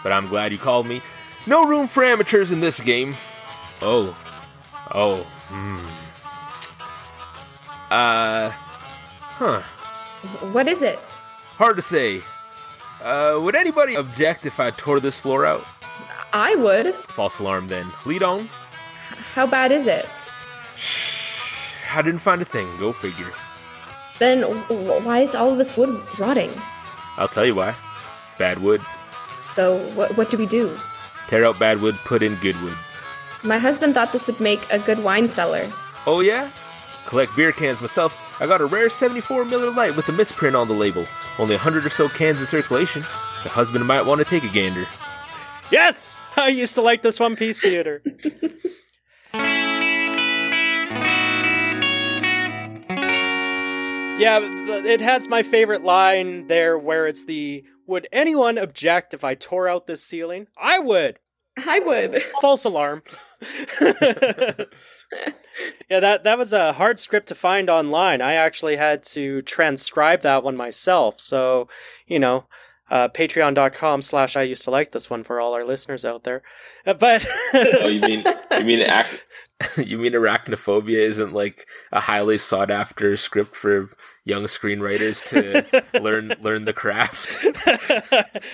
But I'm glad you called me. No room for amateurs in this game. Oh. Oh. Hmm. Uh. Huh. What is it? Hard to say. Uh, would anybody object if I tore this floor out? I would. False alarm then. Lead on. How bad is it? Shh. I didn't find a thing. Go figure. Then why is all of this wood rotting? I'll tell you why. Bad wood. So what what do we do? Tear out bad wood, put in good wood. My husband thought this would make a good wine cellar. Oh yeah? Collect beer cans myself. I got a rare 74 Miller Lite with a misprint on the label. Only a hundred or so cans in circulation. The husband might want to take a gander. Yes! I used to like this One Piece theater. yeah, it has my favorite line there where it's the Would anyone object if I tore out this ceiling? I would! I would. False alarm. yeah, that that was a hard script to find online. I actually had to transcribe that one myself. So, you know, uh, patreon.com slash I used to like this one for all our listeners out there. Uh, But Oh, you mean you mean ac- you mean arachnophobia isn't like a highly sought after script for young screenwriters to learn learn the craft?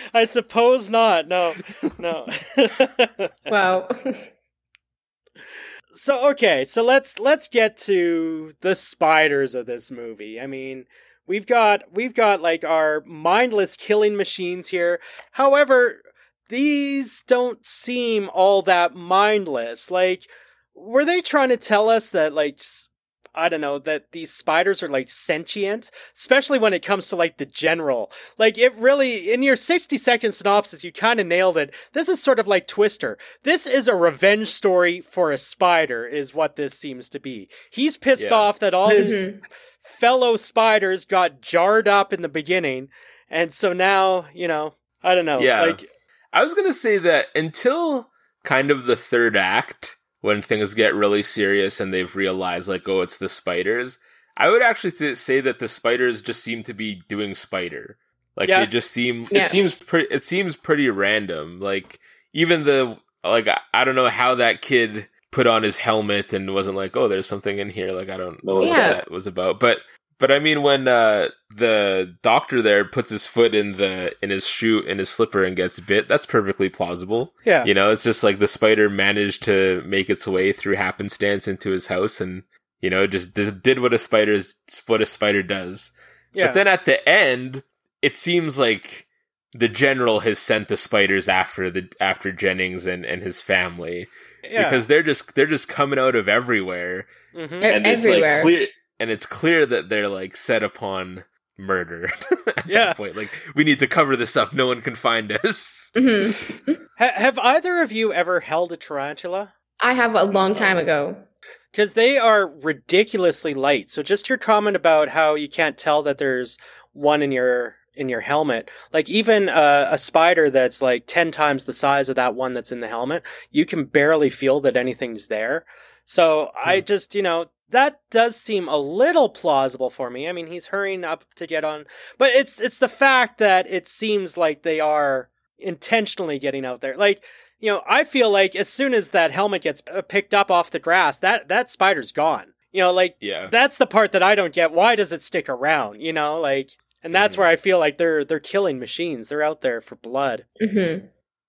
I suppose not. No, no. Wow. so okay, so let's let's get to the spiders of this movie. I mean, we've got we've got like our mindless killing machines here. However, these don't seem all that mindless. Like were they trying to tell us that like s- I don't know that these spiders are like sentient, especially when it comes to like the general. Like it really in your 60 second synopsis you kind of nailed it. This is sort of like Twister. This is a revenge story for a spider is what this seems to be. He's pissed Yeah. off that all his Mhm. fellow spiders got jarred up in the beginning and so now, you know, I don't know. Yeah. Like I was gonna say that until kind of the third act, when things get really serious and they've realized like, oh, it's the spiders. I would actually say that the spiders just seem to be doing spider. Like Yeah. they just seem. Yeah. It seems pretty. It seems pretty random. Like even the like I, I don't know how that kid put on his helmet and wasn't like, oh, there's something in here. Like I don't know what Yeah. that was about. But But I mean, when uh, the doctor there puts his foot in the in his shoe in his slipper and gets bit, that's perfectly plausible. Yeah. You know, it's just like the spider managed to make its way through happenstance into his house, and you know, just, just did what a spider's what a spider does. Yeah. But then at the end, it seems like the general has sent the spiders after the after Jennings and, and his family yeah. because they're just they're just coming out of everywhere, Mhm. E- and it's everywhere. like clear. And it's clear that they're like set upon murder at Yeah. that point. Like we need to cover this up. No one can find us. Mhm. Ha- have either of you ever held a tarantula? I have a long time ago. Because they are ridiculously light. So just your comment about how you can't tell that there's one in your in your helmet. Like even uh, a spider that's like ten times the size of that one that's in the helmet, you can barely feel that anything's there. So I just you know that does seem a little plausible for me. I mean, he's hurrying up to get on, but it's it's the fact that it seems like they are intentionally getting out there. Like you know, I feel like as soon as that helmet gets uh, picked up off the grass, that that spider's gone. You know, like Yeah. that's the part that I don't get. Why does it stick around? You know, like, and that's Mhm. where I feel like they're they're killing machines. They're out there for blood. hmm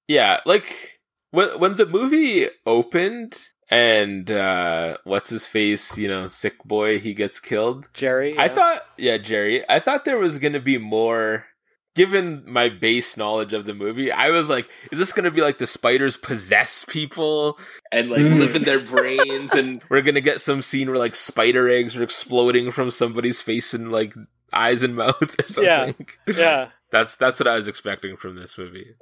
Yeah, like when when the movie opened and uh what's his face, you know, sick boy, he gets killed. Jerry, I thought yeah, Jerry, I thought there was going to be more given my base knowledge of the movie. I was like, is this going to be like the spiders possess people and like Mm. live in their brains and we're going to get some scene where like spider eggs are exploding from somebody's face and like eyes and mouth or something Yeah. something. yeah, That's that's what I was expecting from this movie.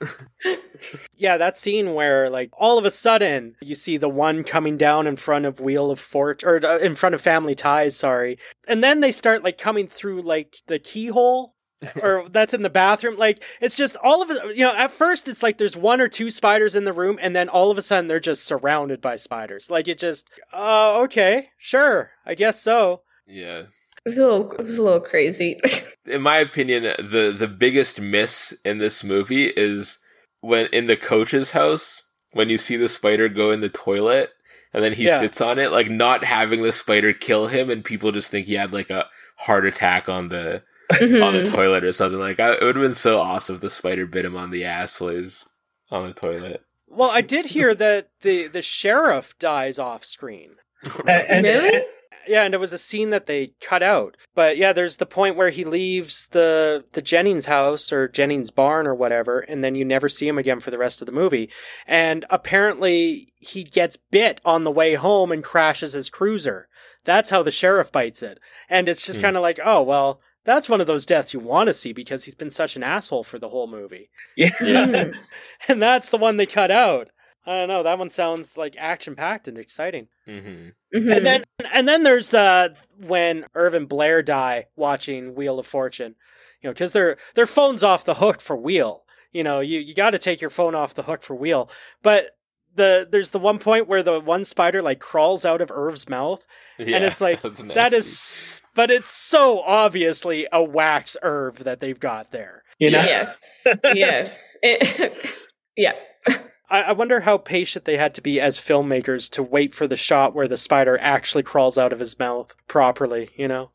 yeah. That scene where like all of a sudden you see the one coming down in front of Wheel of Fort or uh, in front of Family Ties, sorry, and then they start like coming through like the keyhole. or that's in the bathroom. Like it's just all of it. You know, at first it's like there's one or two spiders in the room, and then all of a sudden they're just surrounded by spiders. Like it just, oh, okay, sure, I guess so. Yeah. It was a little, it was a little crazy. in my opinion, the the biggest miss in this movie is when in the coach's house when you see the spider go in the toilet and then he Yeah. sits on it, like not having the spider kill him, and people just think he had like a heart attack on the mm-hmm. on the toilet or something. Like I, it would have been so awesome if the spider bit him on the ass while he's on the toilet. Well, I did hear that the the sheriff dies off screen. And- Really? Yeah, and it was a scene that they cut out. But yeah, there's the point where he leaves the the Jennings house or Jennings barn or whatever, and then you never see him again for the rest of the movie. And apparently he gets bit on the way home and crashes his cruiser. That's how the sheriff bites it. And it's just Hmm. kind of like, oh well, that's one of those deaths you want to see because he's been such an asshole for the whole movie. yeah. Mhm. And that's the one they cut out. I don't know. That one sounds like action packed and exciting. hmm Mhm. And then And then there's the when Irvin Blair die watching Wheel of Fortune, you know, because their their phone's off the hook for Wheel. You know, you you got to take your phone off the hook for Wheel. But the there's the one point where the one spider like crawls out of Irv's mouth, Yeah, and it's like that, was that nasty. is, but it's so obviously a wax Irv that they've got there. you know, yes, yes, It- yeah. I, I wonder how patient they had to be as filmmakers to wait for the shot where the spider actually crawls out of his mouth properly. You know.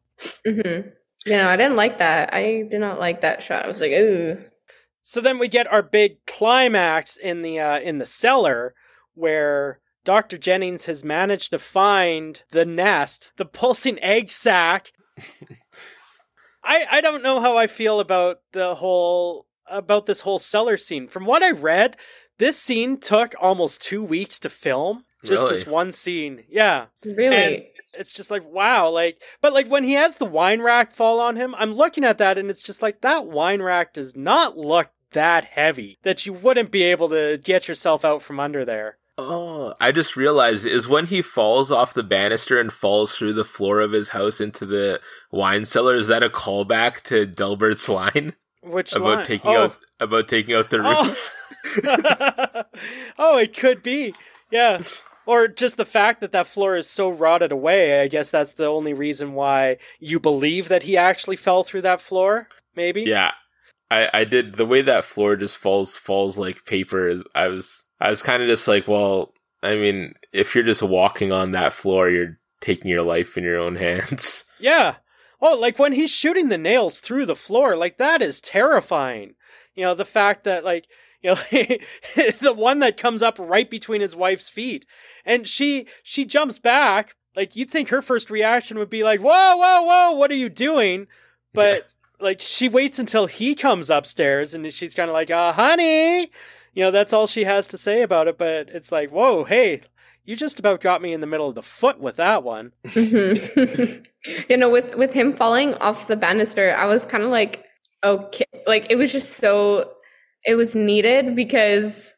hmm You know, I didn't like that. I did not like that shot. I was like, ooh. So then we get our big climax in the uh, in the cellar where Dr. Jennings has managed to find the nest, the pulsing egg sac. I I don't know how I feel about the whole about this whole cellar scene. From what I read, this scene took almost 2 weeks to film. Just this one scene. Yeah. Really? And- It's just like wow, like but like when he has the wine rack fall on him, I'm looking at that and it's just like that wine rack does not look that heavy that you wouldn't be able to get yourself out from under there. Oh, I just realized is when he falls off the banister and falls through the floor of his house into the wine cellar. Is that a callback to Delbert's line Which about line? taking oh. out about taking out the Oh. roof? oh, it could be. Yeah. Or just the fact that that floor is so rotted away. I guess that's the only reason why you believe that he actually fell through that floor. Maybe. yeah, I I did the way that floor just falls falls like paper. Is I was I was kind of just like, well, I mean, if you're just walking on that floor, you're taking your life in your own hands. Yeah. Oh, like when he's shooting the nails through the floor, like that is terrifying. You know, the fact that like you know the one that comes up right between his wife's feet and she she jumps back like you'd think her first reaction would be like whoa whoa whoa what are you doing? But like she waits until he comes upstairs and she's kind of like uh honey! You know that's all she has to say about it but it's like whoa hey you just about got me in the middle of the foot with that one Mhm. you know, with with him falling off the banister, I was kind of like, okay, like it was just so, it was needed because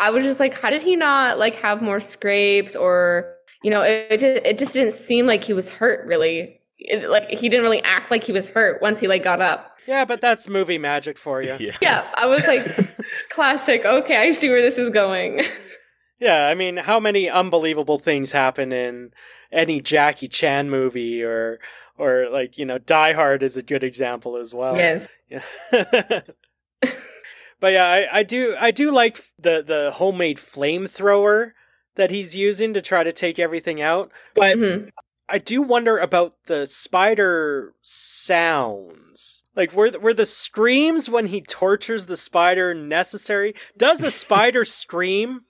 I was just like, how did he not like have more scrapes or you know, it it just, it just didn't seem like he was hurt really. It, like he didn't really act like he was hurt once he like got up. yeah but that's movie magic for you yeah. Yeah, I was like, classic. Okay, I see where this is going. Yeah, I mean, how many unbelievable things happen in any Jackie Chan movie or or like, you know, Die Hard is a good example as well. yes. Yeah. but yeah, I, I do I do like the the homemade flamethrower that he's using to try to take everything out. But Mhm. I do wonder about the spider sounds. Like were the, were the screams when he tortures the spider necessary? Does a spider scream?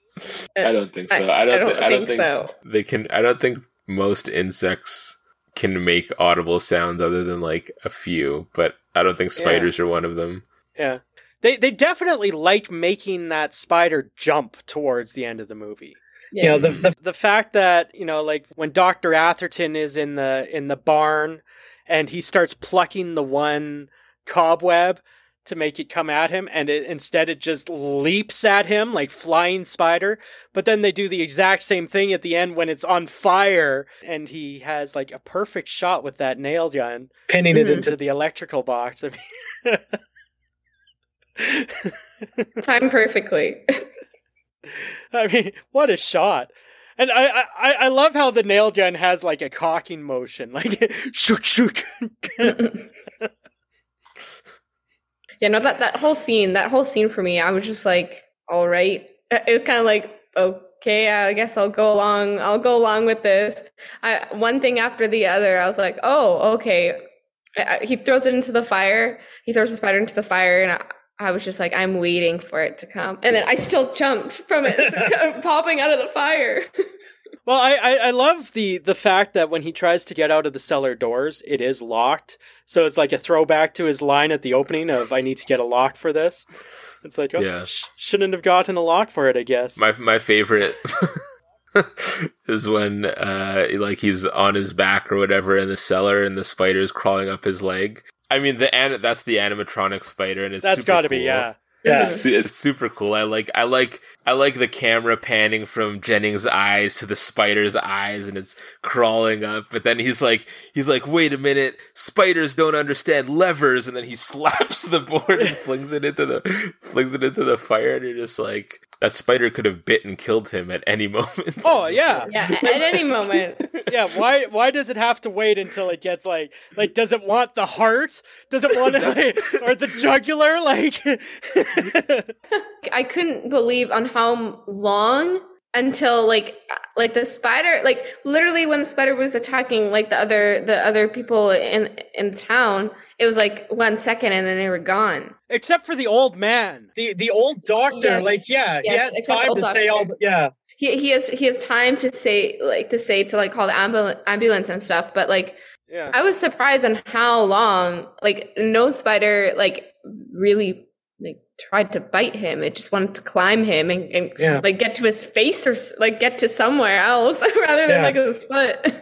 I uh, don't think so. I don't. I don't thi- I don't think, think so. They can. I don't think most insects can make audible sounds other than like a few, but I don't think spiders are one of them. Yeah. They they definitely like making that spider jump towards the end of the movie. you know, the, the The fact that, you know, like when Dr. Atherton is in the in the barn and he starts plucking the one cobweb to make it come at him and it, instead it just leaps at him like flying spider but then they do the exact same thing at the end when it's on fire and he has like a perfect shot with that nail gun pinning it Mhm. into the electrical box I mean Timed perfectly. I mean, what a shot! And I, I, I love how the nail gun has like a cocking motion, like shoot, shoot. Yeah, no, that that whole scene, that whole scene for me, I was just like, all right. Uh, It was kind of like, okay, I guess I'll go along. I'll go along with this. I one thing after the other, I was like, oh, okay. He throws it into the fire. He throws the spider into the fire, and I, I was just like, I'm waiting for it to come, and then I still jumped from it, popping out of the fire. well, I, I, I love the the fact that when he tries to get out of the cellar doors, it is locked. So it's like a throwback to his line at the opening of "I need to get a lock for this." It's like, oh, Yeah. sh- shouldn't have gotten a lock for it, I guess. My my favorite is when uh like he's on his back or whatever in the cellar and the spider's crawling up his leg. I mean the an- that's the animatronic spider and it's That's got to be yeah. Yeah. It's, it's super cool. I like I like I like the camera panning from Jennings' eyes to the spider's eyes and it's crawling up. But then he's like he's like, wait a minute, spiders don't understand levers and then he slaps the board and flings it into the flings it into the fire and you're just like that spider could have bit and killed him at any moment. Oh yeah. Yeah, at, at any moment. yeah why why does it have to wait until it gets like like does it want the heart does it want like, or the jugular like I couldn't believe on how long until like like the spider like literally when the spider was attacking like the other the other people in in town it was like one second and then they were gone except for the old man The the old doctor, Yes. like yeah, he Yes, has time old to say all. doctor. Yeah, he he has he has time to say like to say to like call the ambulance ambulance and stuff but like yeah I was surprised on how long like no spider like really like tried to bite him it just wanted to climb him and, and yeah. like get to his face or like get to somewhere else rather than Yeah. like his foot.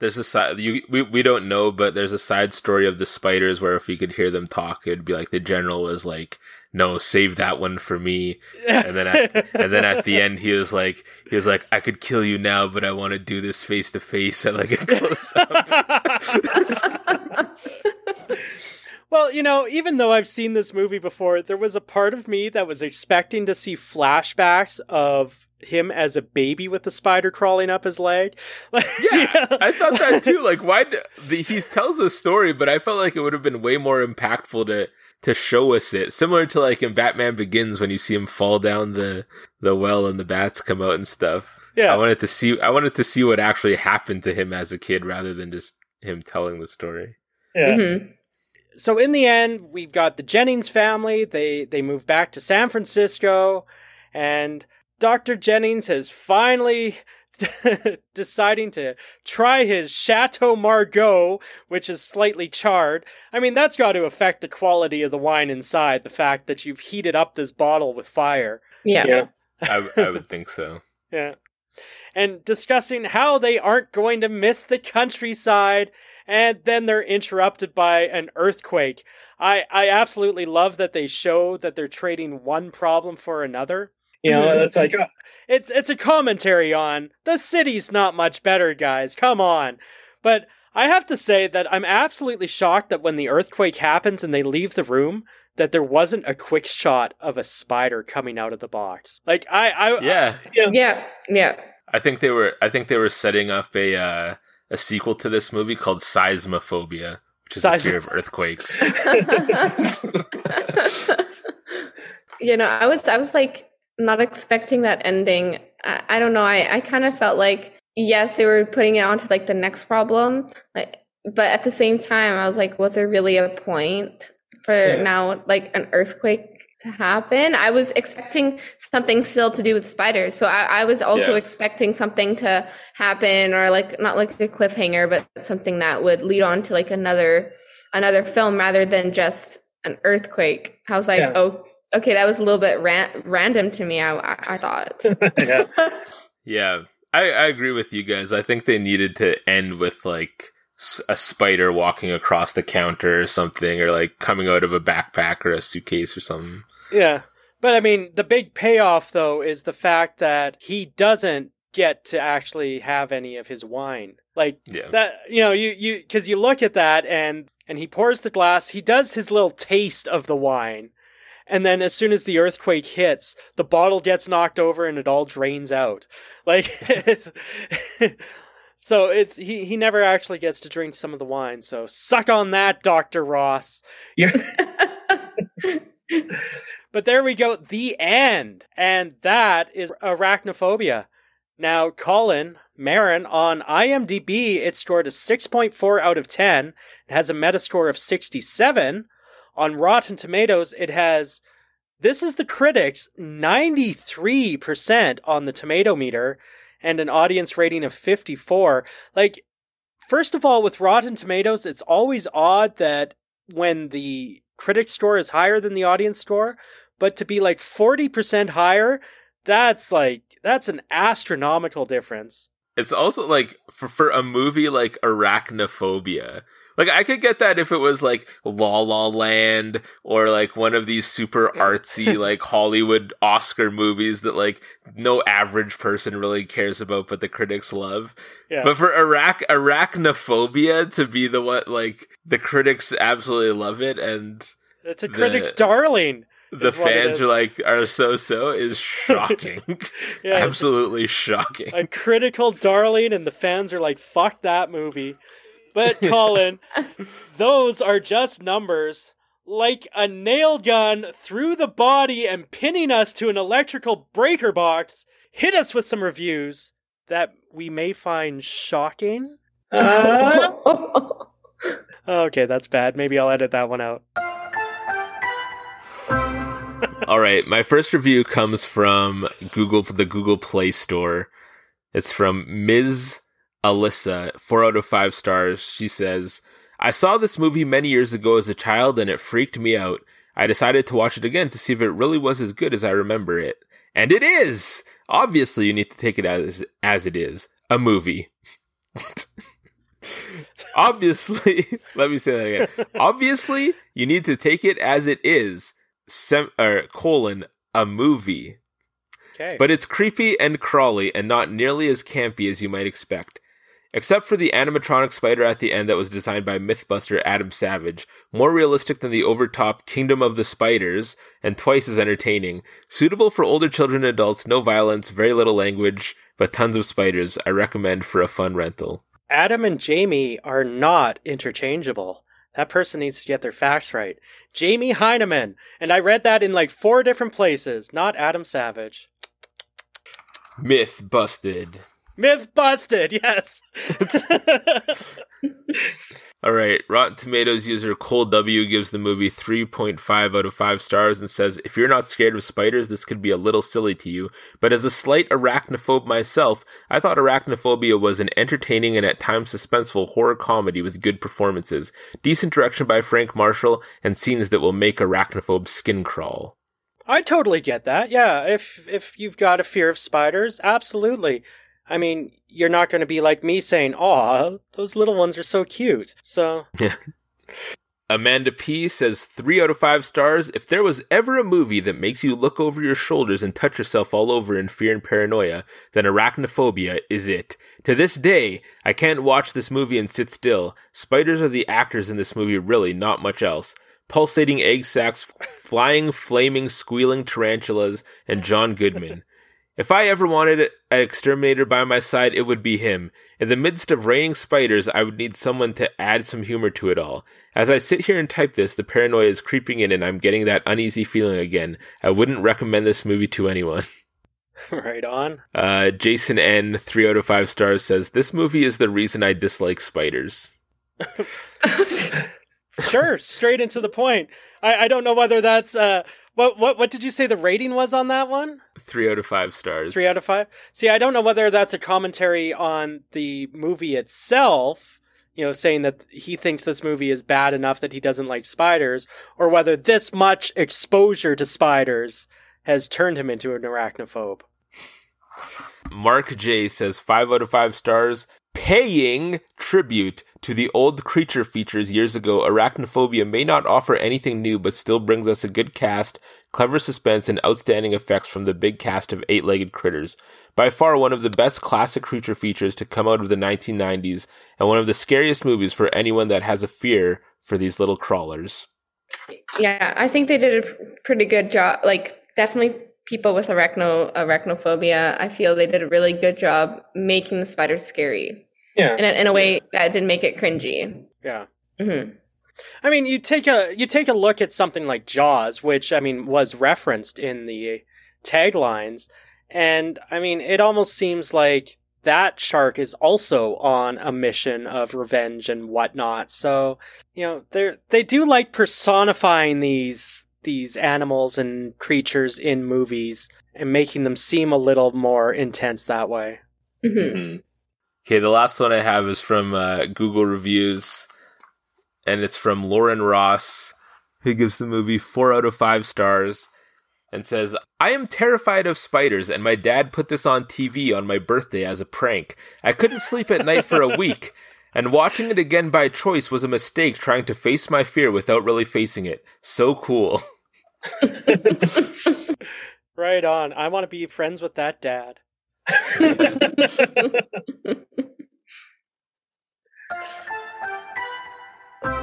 There's a side you we, we don't know, but there's a side story of the spiders where if you could hear them talk, it'd be like the general was like, "No, save that one for me." And then at, and then at the end, he was like, he was like, "I could kill you now, but I want to do this face to face at like a close up." Well you know even though i've seen this movie before there was a part of me that was expecting to see flashbacks of him as a baby with the spider crawling up his leg like, yeah, I thought that too. Like, why? d- The, he tells a story, but I felt like it would have been way more impactful to to show us it, similar to like in Batman Begins when you see him fall down the the well and the bats come out and stuff. Yeah. I wanted to see I wanted to see what actually happened to him as a kid rather than just him telling the story. Yeah. Mhm. So in the end, we've got the Jennings family. They they move back to San Francisco, and Dr. Jennings has finally deciding to try his Chateau Margaux, which is slightly charred. I mean, that's got to affect the quality of the wine inside. The fact that you've heated up this bottle with fire. Yeah. Yeah. I, I would think so. Yeah. And discussing how they aren't going to miss the countryside, and then they're interrupted by an earthquake. I, I absolutely love that they show that they're trading one problem for another. You know, Mhm. it's like, uh, It's it's a commentary on the city's not much better, guys. Come on. But I have to say that I'm absolutely shocked that when the earthquake happens and they leave the room, that there wasn't a quick shot of a spider coming out of the box. Like I, I Yeah. Yeah. Yeah. I think they were I think they were setting up a uh, a sequel to this movie called Seismophobia, which is a fear of earthquakes. you know, I was I was like not expecting that ending. I, I don't know. I I kind of felt like yes, they were putting it onto like the next problem, like, but at the same time, I was like, was there really a point for Yeah. now, like an earthquake? To happen, I was expecting something still to do with spiders. So I, I was also Yeah. expecting something to happen, or like not like a cliffhanger, but something that would lead on to like another another film rather than just an earthquake. I was like, Yeah. oh, okay, that was a little bit ran- random to me. I, I, I thought. yeah. Yeah, I, I agree with you guys. I think they needed to end with like a spider walking across the counter or something, or like coming out of a backpack or a suitcase or something. Yeah. But I mean, the big payoff though is the fact that he doesn't get to actually have any of his wine. Like Yeah. that, you know, you you cuz you look at that and and he pours the glass, he does his little taste of the wine. And then as soon as the earthquake hits, the bottle gets knocked over and it all drains out. Like it's, So it's he he never actually gets to drink some of the wine. So suck on that, Dr. Ross. Yeah. But there we go, the end. And that is arachnophobia. Now, Colin Maren on IMDb, it scored a 6.4 out of 10. It has a Metascore of 67. On Rotten Tomatoes, it has, this is the critics, 93% on the tomato meter and an audience rating of 54. Like, first of all, with Rotten Tomatoes, it's always odd that when the critic score is higher than the audience score, but to be like 40% higher, that's like that's an astronomical difference. It's also like for for a movie like Arachnophobia. Like I could get that if it was like La La Land or like one of these super artsy like Hollywood Oscar movies that like no average person really cares about but the critics love. Yeah. But for Arach Arachnophobia to be the what like the critics absolutely love it and It's a The- critic's darling. The Is what it fans are like are so so is shocking. Yeah, absolutely shocking. a critical darling and the fans are like fuck that movie. But Colin, those are just numbers. Like a nail gun through the body and pinning us to an electrical breaker box, hit us with some reviews that we may find shocking. Uh, Okay, that's bad. Maybe I'll edit that one out. All right, my first review comes from Google, the Google Play Store. It's from Ms. Alyssa, four out of five stars. She says, I saw this movie many years ago as a child and it freaked me out. I decided to watch it again to see if it really was as good as I remember it. And it is! Obviously, you need to take it as, as it is a movie. Obviously, let me say that again. Obviously, you need to take it as it is. Sem- or colon a movie, Okay. but it's creepy and crawly and not nearly as campy as you might expect. Except for the animatronic spider at the end that was designed by Mythbuster Adam Savage, more realistic than the overtop Kingdom of the Spiders, and twice as entertaining. Suitable for older children and adults, no violence, very little language, but tons of spiders. I recommend for a fun rental. Adam and Jamie are not interchangeable. That person needs to get their facts right. Jamie Hyneman. And I read that in like four different places, not Adam Savage. Myth busted. Myth busted, yes. All right, Rotten Tomatoes user Cole W gives the movie 3.5 out of 5 stars and says, If you're not scared of spiders, this could be a little silly to you. But as a slight arachnophobe myself, I thought Arachnophobia was an entertaining and at times suspenseful horror comedy with good performances, decent direction by Frank Marshall, and scenes that will make arachnophobes skin crawl. I totally get that. Yeah, if if you've got a fear of spiders, absolutely. I mean, you're not going to be like me saying, "Aw, those little ones are so cute." So, Amanda P says 3 out of 5 stars. If there was ever a movie that makes you look over your shoulders and touch yourself all over in fear and paranoia, then Arachnophobia is it. To this day, I can't watch this movie and sit still. Spiders are the actors in this movie, really, not much else. Pulsating egg sacs, flying, flaming, squealing tarantulas, and John Goodman. If I ever wanted an exterminator by my side, it would be him. In the midst of raining spiders, I would need someone to add some humor to it all. As I sit here and type this, the paranoia is creeping in and I'm getting that uneasy feeling again. I wouldn't recommend this movie to anyone. right on. Uh, Jason N, 3 out of 5 stars, says, This movie is the reason I dislike spiders. sure, straight into the point. I, I don't know whether that's uh what what what did you say the rating was on that one? Three out of five stars. Three out of five. See, I don't know whether that's a commentary on the movie itself. You know, saying that he thinks this movie is bad enough that he doesn't like spiders, or whether this much exposure to spiders has turned him into an arachnophobe. Mark J says five out of five stars paying tribute to the old creature features years ago, Arachnophobia may not offer anything new, but still brings us a good cast, clever suspense, and outstanding effects from the big cast of eight legged critters. By far one of the best classic creature features to come out of the 1990s, and one of the scariest movies for anyone that has a fear for these little crawlers. Yeah, I think they did a pretty good job. Like, definitely people with arachno arachnophobia, I feel they did a really good job making the spiders scary. Yeah. In a, in a way that didn't make it cringy. Yeah. hmm I mean, you take a you take a look at something like Jaws, which I mean was referenced in the taglines, and I mean it almost seems like that shark is also on a mission of revenge and whatnot. So you know they they do like personifying these these animals and creatures in movies and making them seem a little more intense that way. hmm Mm-hmm. Okay, the last one I have is from uh, Google Reviews, and it's from Lauren Ross, who gives the movie four out of five stars and says, I am terrified of spiders, and my dad put this on TV on my birthday as a prank. I couldn't sleep at night for a week, and watching it again by choice was a mistake trying to face my fear without really facing it. So cool. Right on. I want to be friends with that dad.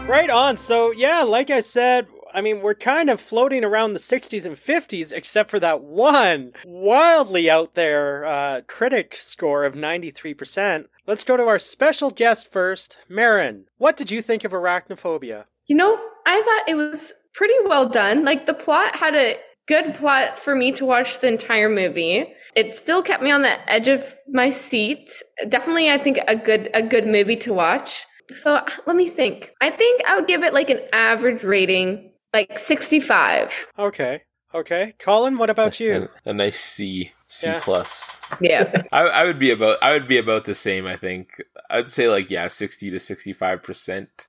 Right on. So, yeah, like I said, I mean, we're kind of floating around the 60s and 50s, except for that one wildly out there uh, critic score of 93%. Let's go to our special guest first. Maren, what did you think of Arachnophobia? You know, I thought it was pretty well done. Like the plot had a good plot for me to watch the entire movie. It still kept me on the edge of my seat. Definitely I think a good a good movie to watch. So let me think. I think I would give it like an average rating, like 65. Okay. Okay. Colin, what about you? A, a nice C. C Yeah. plus. Yeah. I, I would be about I would be about the same. I think I'd say like yeah, sixty to sixty five percent.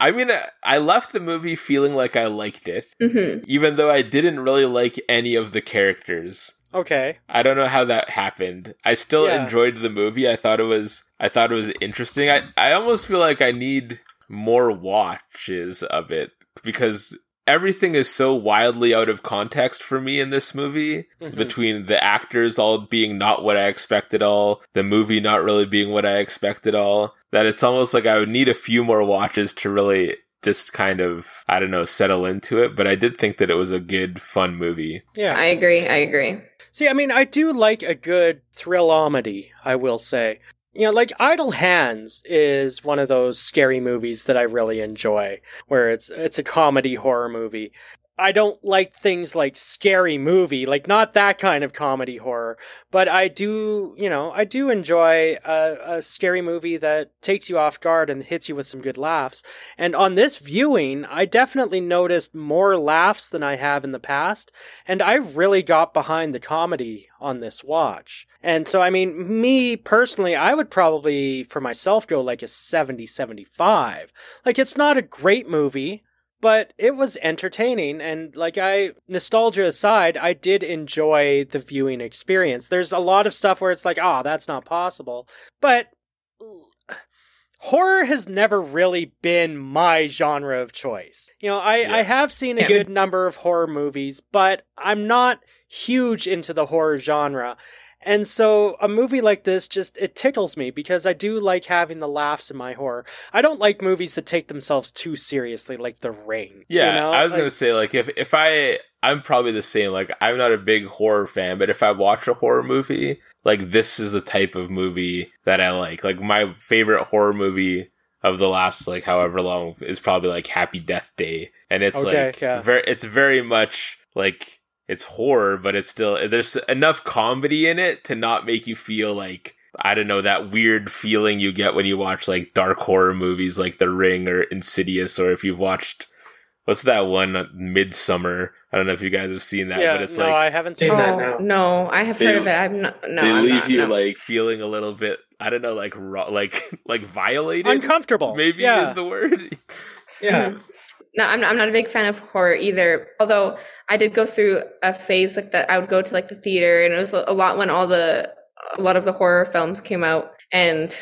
I mean, I- I left the movie feeling like I liked it, hmm even though I didn't really like any of the characters. Okay. I don't know how that happened. I still Yeah. enjoyed the movie. I thought it was I thought it was interesting. I I almost feel like I need more watches of it because everything is so wildly out of context for me in this movie Mhm. between the actors all being not what I expected at all, the movie not really being what I expected at all, that it's almost like I would need a few more watches to really just kind of I don't know, settle into it, but I did think that it was a good fun movie. Yeah. I agree. I agree. See, I mean, I do like a good thrillomedy, I will say. You know, like Idle Hands is one of those scary movies that I really enjoy, where it's it's a comedy horror movie. I don't like things like scary movie, like not that kind of comedy horror, but I do, you know, I do enjoy a, a, scary movie that takes you off guard and hits you with some good laughs. And on this viewing, I definitely noticed more laughs than I have in the past, and I really got behind the comedy on this watch. And so, I mean, me personally, I would probably, for myself, go like a 70 75. Like, it's not a great movie but it was entertaining and like i nostalgia aside i did enjoy the viewing experience. There's a lot of stuff where it's like oh that's not possible but horror has never really been my genre of choice. You know i, yeah. I have seen a good number of horror movies but i'm not huge into the horror genre and so a movie like this just it tickles me because I do like having the laughs in my horror. I don't like movies that take themselves too seriously like The Ring. Yeah, you know? I was like, going to say like if if I I'm probably the same like I'm not a big horror fan, but if I watch a horror movie, like this is the type of movie that I like. Like my favorite horror movie of the last like however long is probably like Happy Death Day, and it's okay, like yeah. very it's very much like it's horror, but it's still there's enough comedy in it to not make you feel like I don't know that weird feeling you get when you watch like dark horror movies like The Ring or Insidious, or if you've watched what's that one Midsommar. I don't know if you guys have seen that, yeah, but it's no, like I haven't seen oh, that. No, no, I have they, heard of it. I'm not. No, they I'm leave not, you no. like feeling a little bit. I don't know, like raw, like like violated, uncomfortable. Maybe yeah. is the word. Yeah. Mm-hmm. No, I'm not, I'm not a big fan of horror either. Although I did go through a phase like that. I would go to like the theater, and it was a lot when all the a lot of the horror films came out. And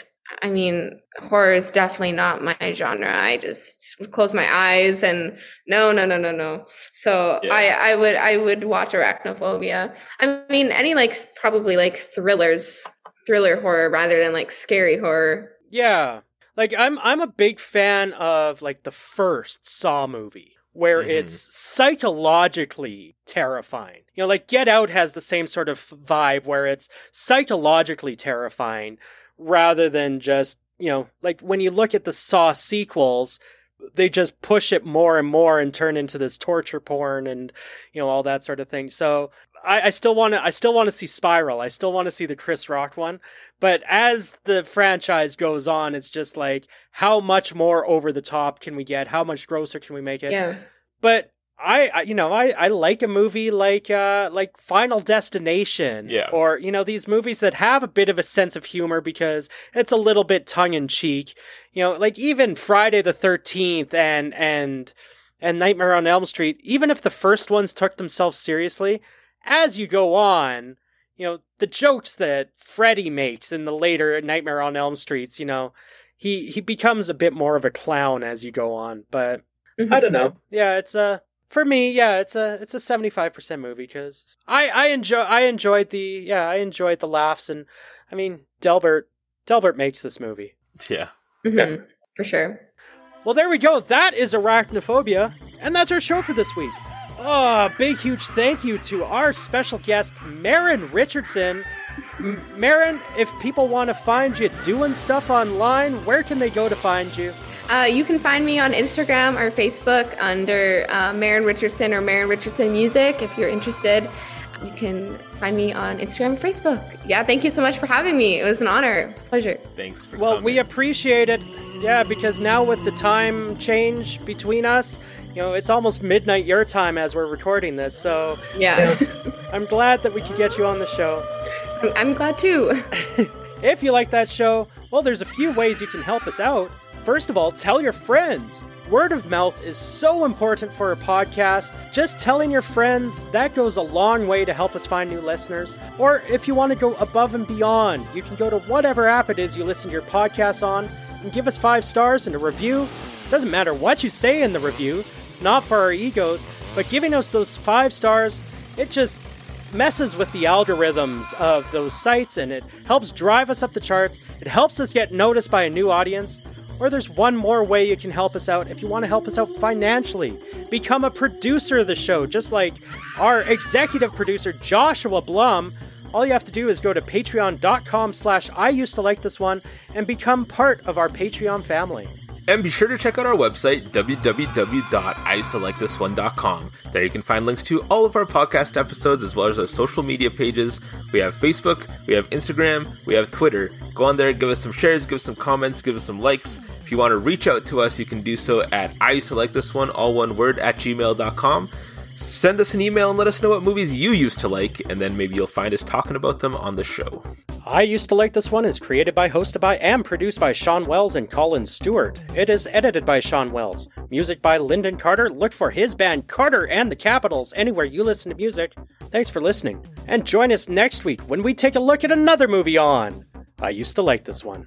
I mean, horror is definitely not my genre. I just would close my eyes and no, no, no, no, no. So yeah. I, I would, I would watch Arachnophobia. I mean, any like probably like thrillers, thriller horror rather than like scary horror. Yeah, like I'm I'm a big fan of like the first Saw movie where mm-hmm. it's psychologically terrifying. You know, like Get Out has the same sort of vibe where it's psychologically terrifying rather than just, you know, like when you look at the Saw sequels, they just push it more and more and turn into this torture porn and you know all that sort of thing. So I, I still want to I still want to see Spiral. I still want to see the Chris Rock one. But as the franchise goes on, it's just like how much more over the top can we get? How much grosser can we make it? Yeah. But I, I, you know I, I like a movie like uh like Final Destination yeah. or you know these movies that have a bit of a sense of humor because it's a little bit tongue in cheek you know like even Friday the 13th and and and Nightmare on Elm Street even if the first ones took themselves seriously as you go on you know the jokes that Freddy makes in the later Nightmare on Elm Streets you know he he becomes a bit more of a clown as you go on but I don't know yeah it's a for me, yeah, it's a it's a seventy five percent movie because I I enjoy I enjoyed the yeah I enjoyed the laughs and I mean Delbert Delbert makes this movie. Yeah, mm-hmm. yeah. for sure. Well, there we go. That is arachnophobia, and that's our show for this week. Oh, big huge thank you to our special guest Maren Richardson. M- Maren, if people want to find you doing stuff online, where can they go to find you? Uh, you can find me on Instagram or Facebook under uh, Maren Richardson or Maren Richardson Music if you're interested. You can find me on Instagram and Facebook. Yeah, thank you so much for having me. It was an honor. It was a pleasure. Thanks for Well, coming. we appreciate it. Yeah, because now with the time change between us, you know, it's almost midnight your time as we're recording this. So, yeah. I'm glad that we could get you on the show. I'm, I'm glad too. if you like that show, well, there's a few ways you can help us out. First of all, tell your friends. Word of mouth is so important for a podcast. Just telling your friends, that goes a long way to help us find new listeners. Or if you want to go above and beyond, you can go to whatever app it is you listen to your podcast on and give us five stars and a review. Doesn't matter what you say in the review, it's not for our egos, but giving us those five stars, it just messes with the algorithms of those sites and it helps drive us up the charts. It helps us get noticed by a new audience. Or there's one more way you can help us out if you want to help us out financially. Become a producer of the show, just like our executive producer Joshua Blum. All you have to do is go to patreon.com slash I used to like this one and become part of our Patreon family. And be sure to check out our website, www.iusedtolikeThisOne.com. There you can find links to all of our podcast episodes as well as our social media pages. We have Facebook, we have Instagram, we have Twitter. Go on there, give us some shares, give us some comments, give us some likes. If you want to reach out to us, you can do so at I used to like this one, all one word, at gmail.com. Send us an email and let us know what movies you used to like, and then maybe you'll find us talking about them on the show. I Used to Like This One is created by, hosted by, and produced by Shawn Wells and Colin Stewart. It is edited by Shawn Wells. Music by Lindon Carter. Look for his band Carter and the Capitals anywhere you listen to music. Thanks for listening. And join us next week when we take a look at another movie on I Used to Like This One.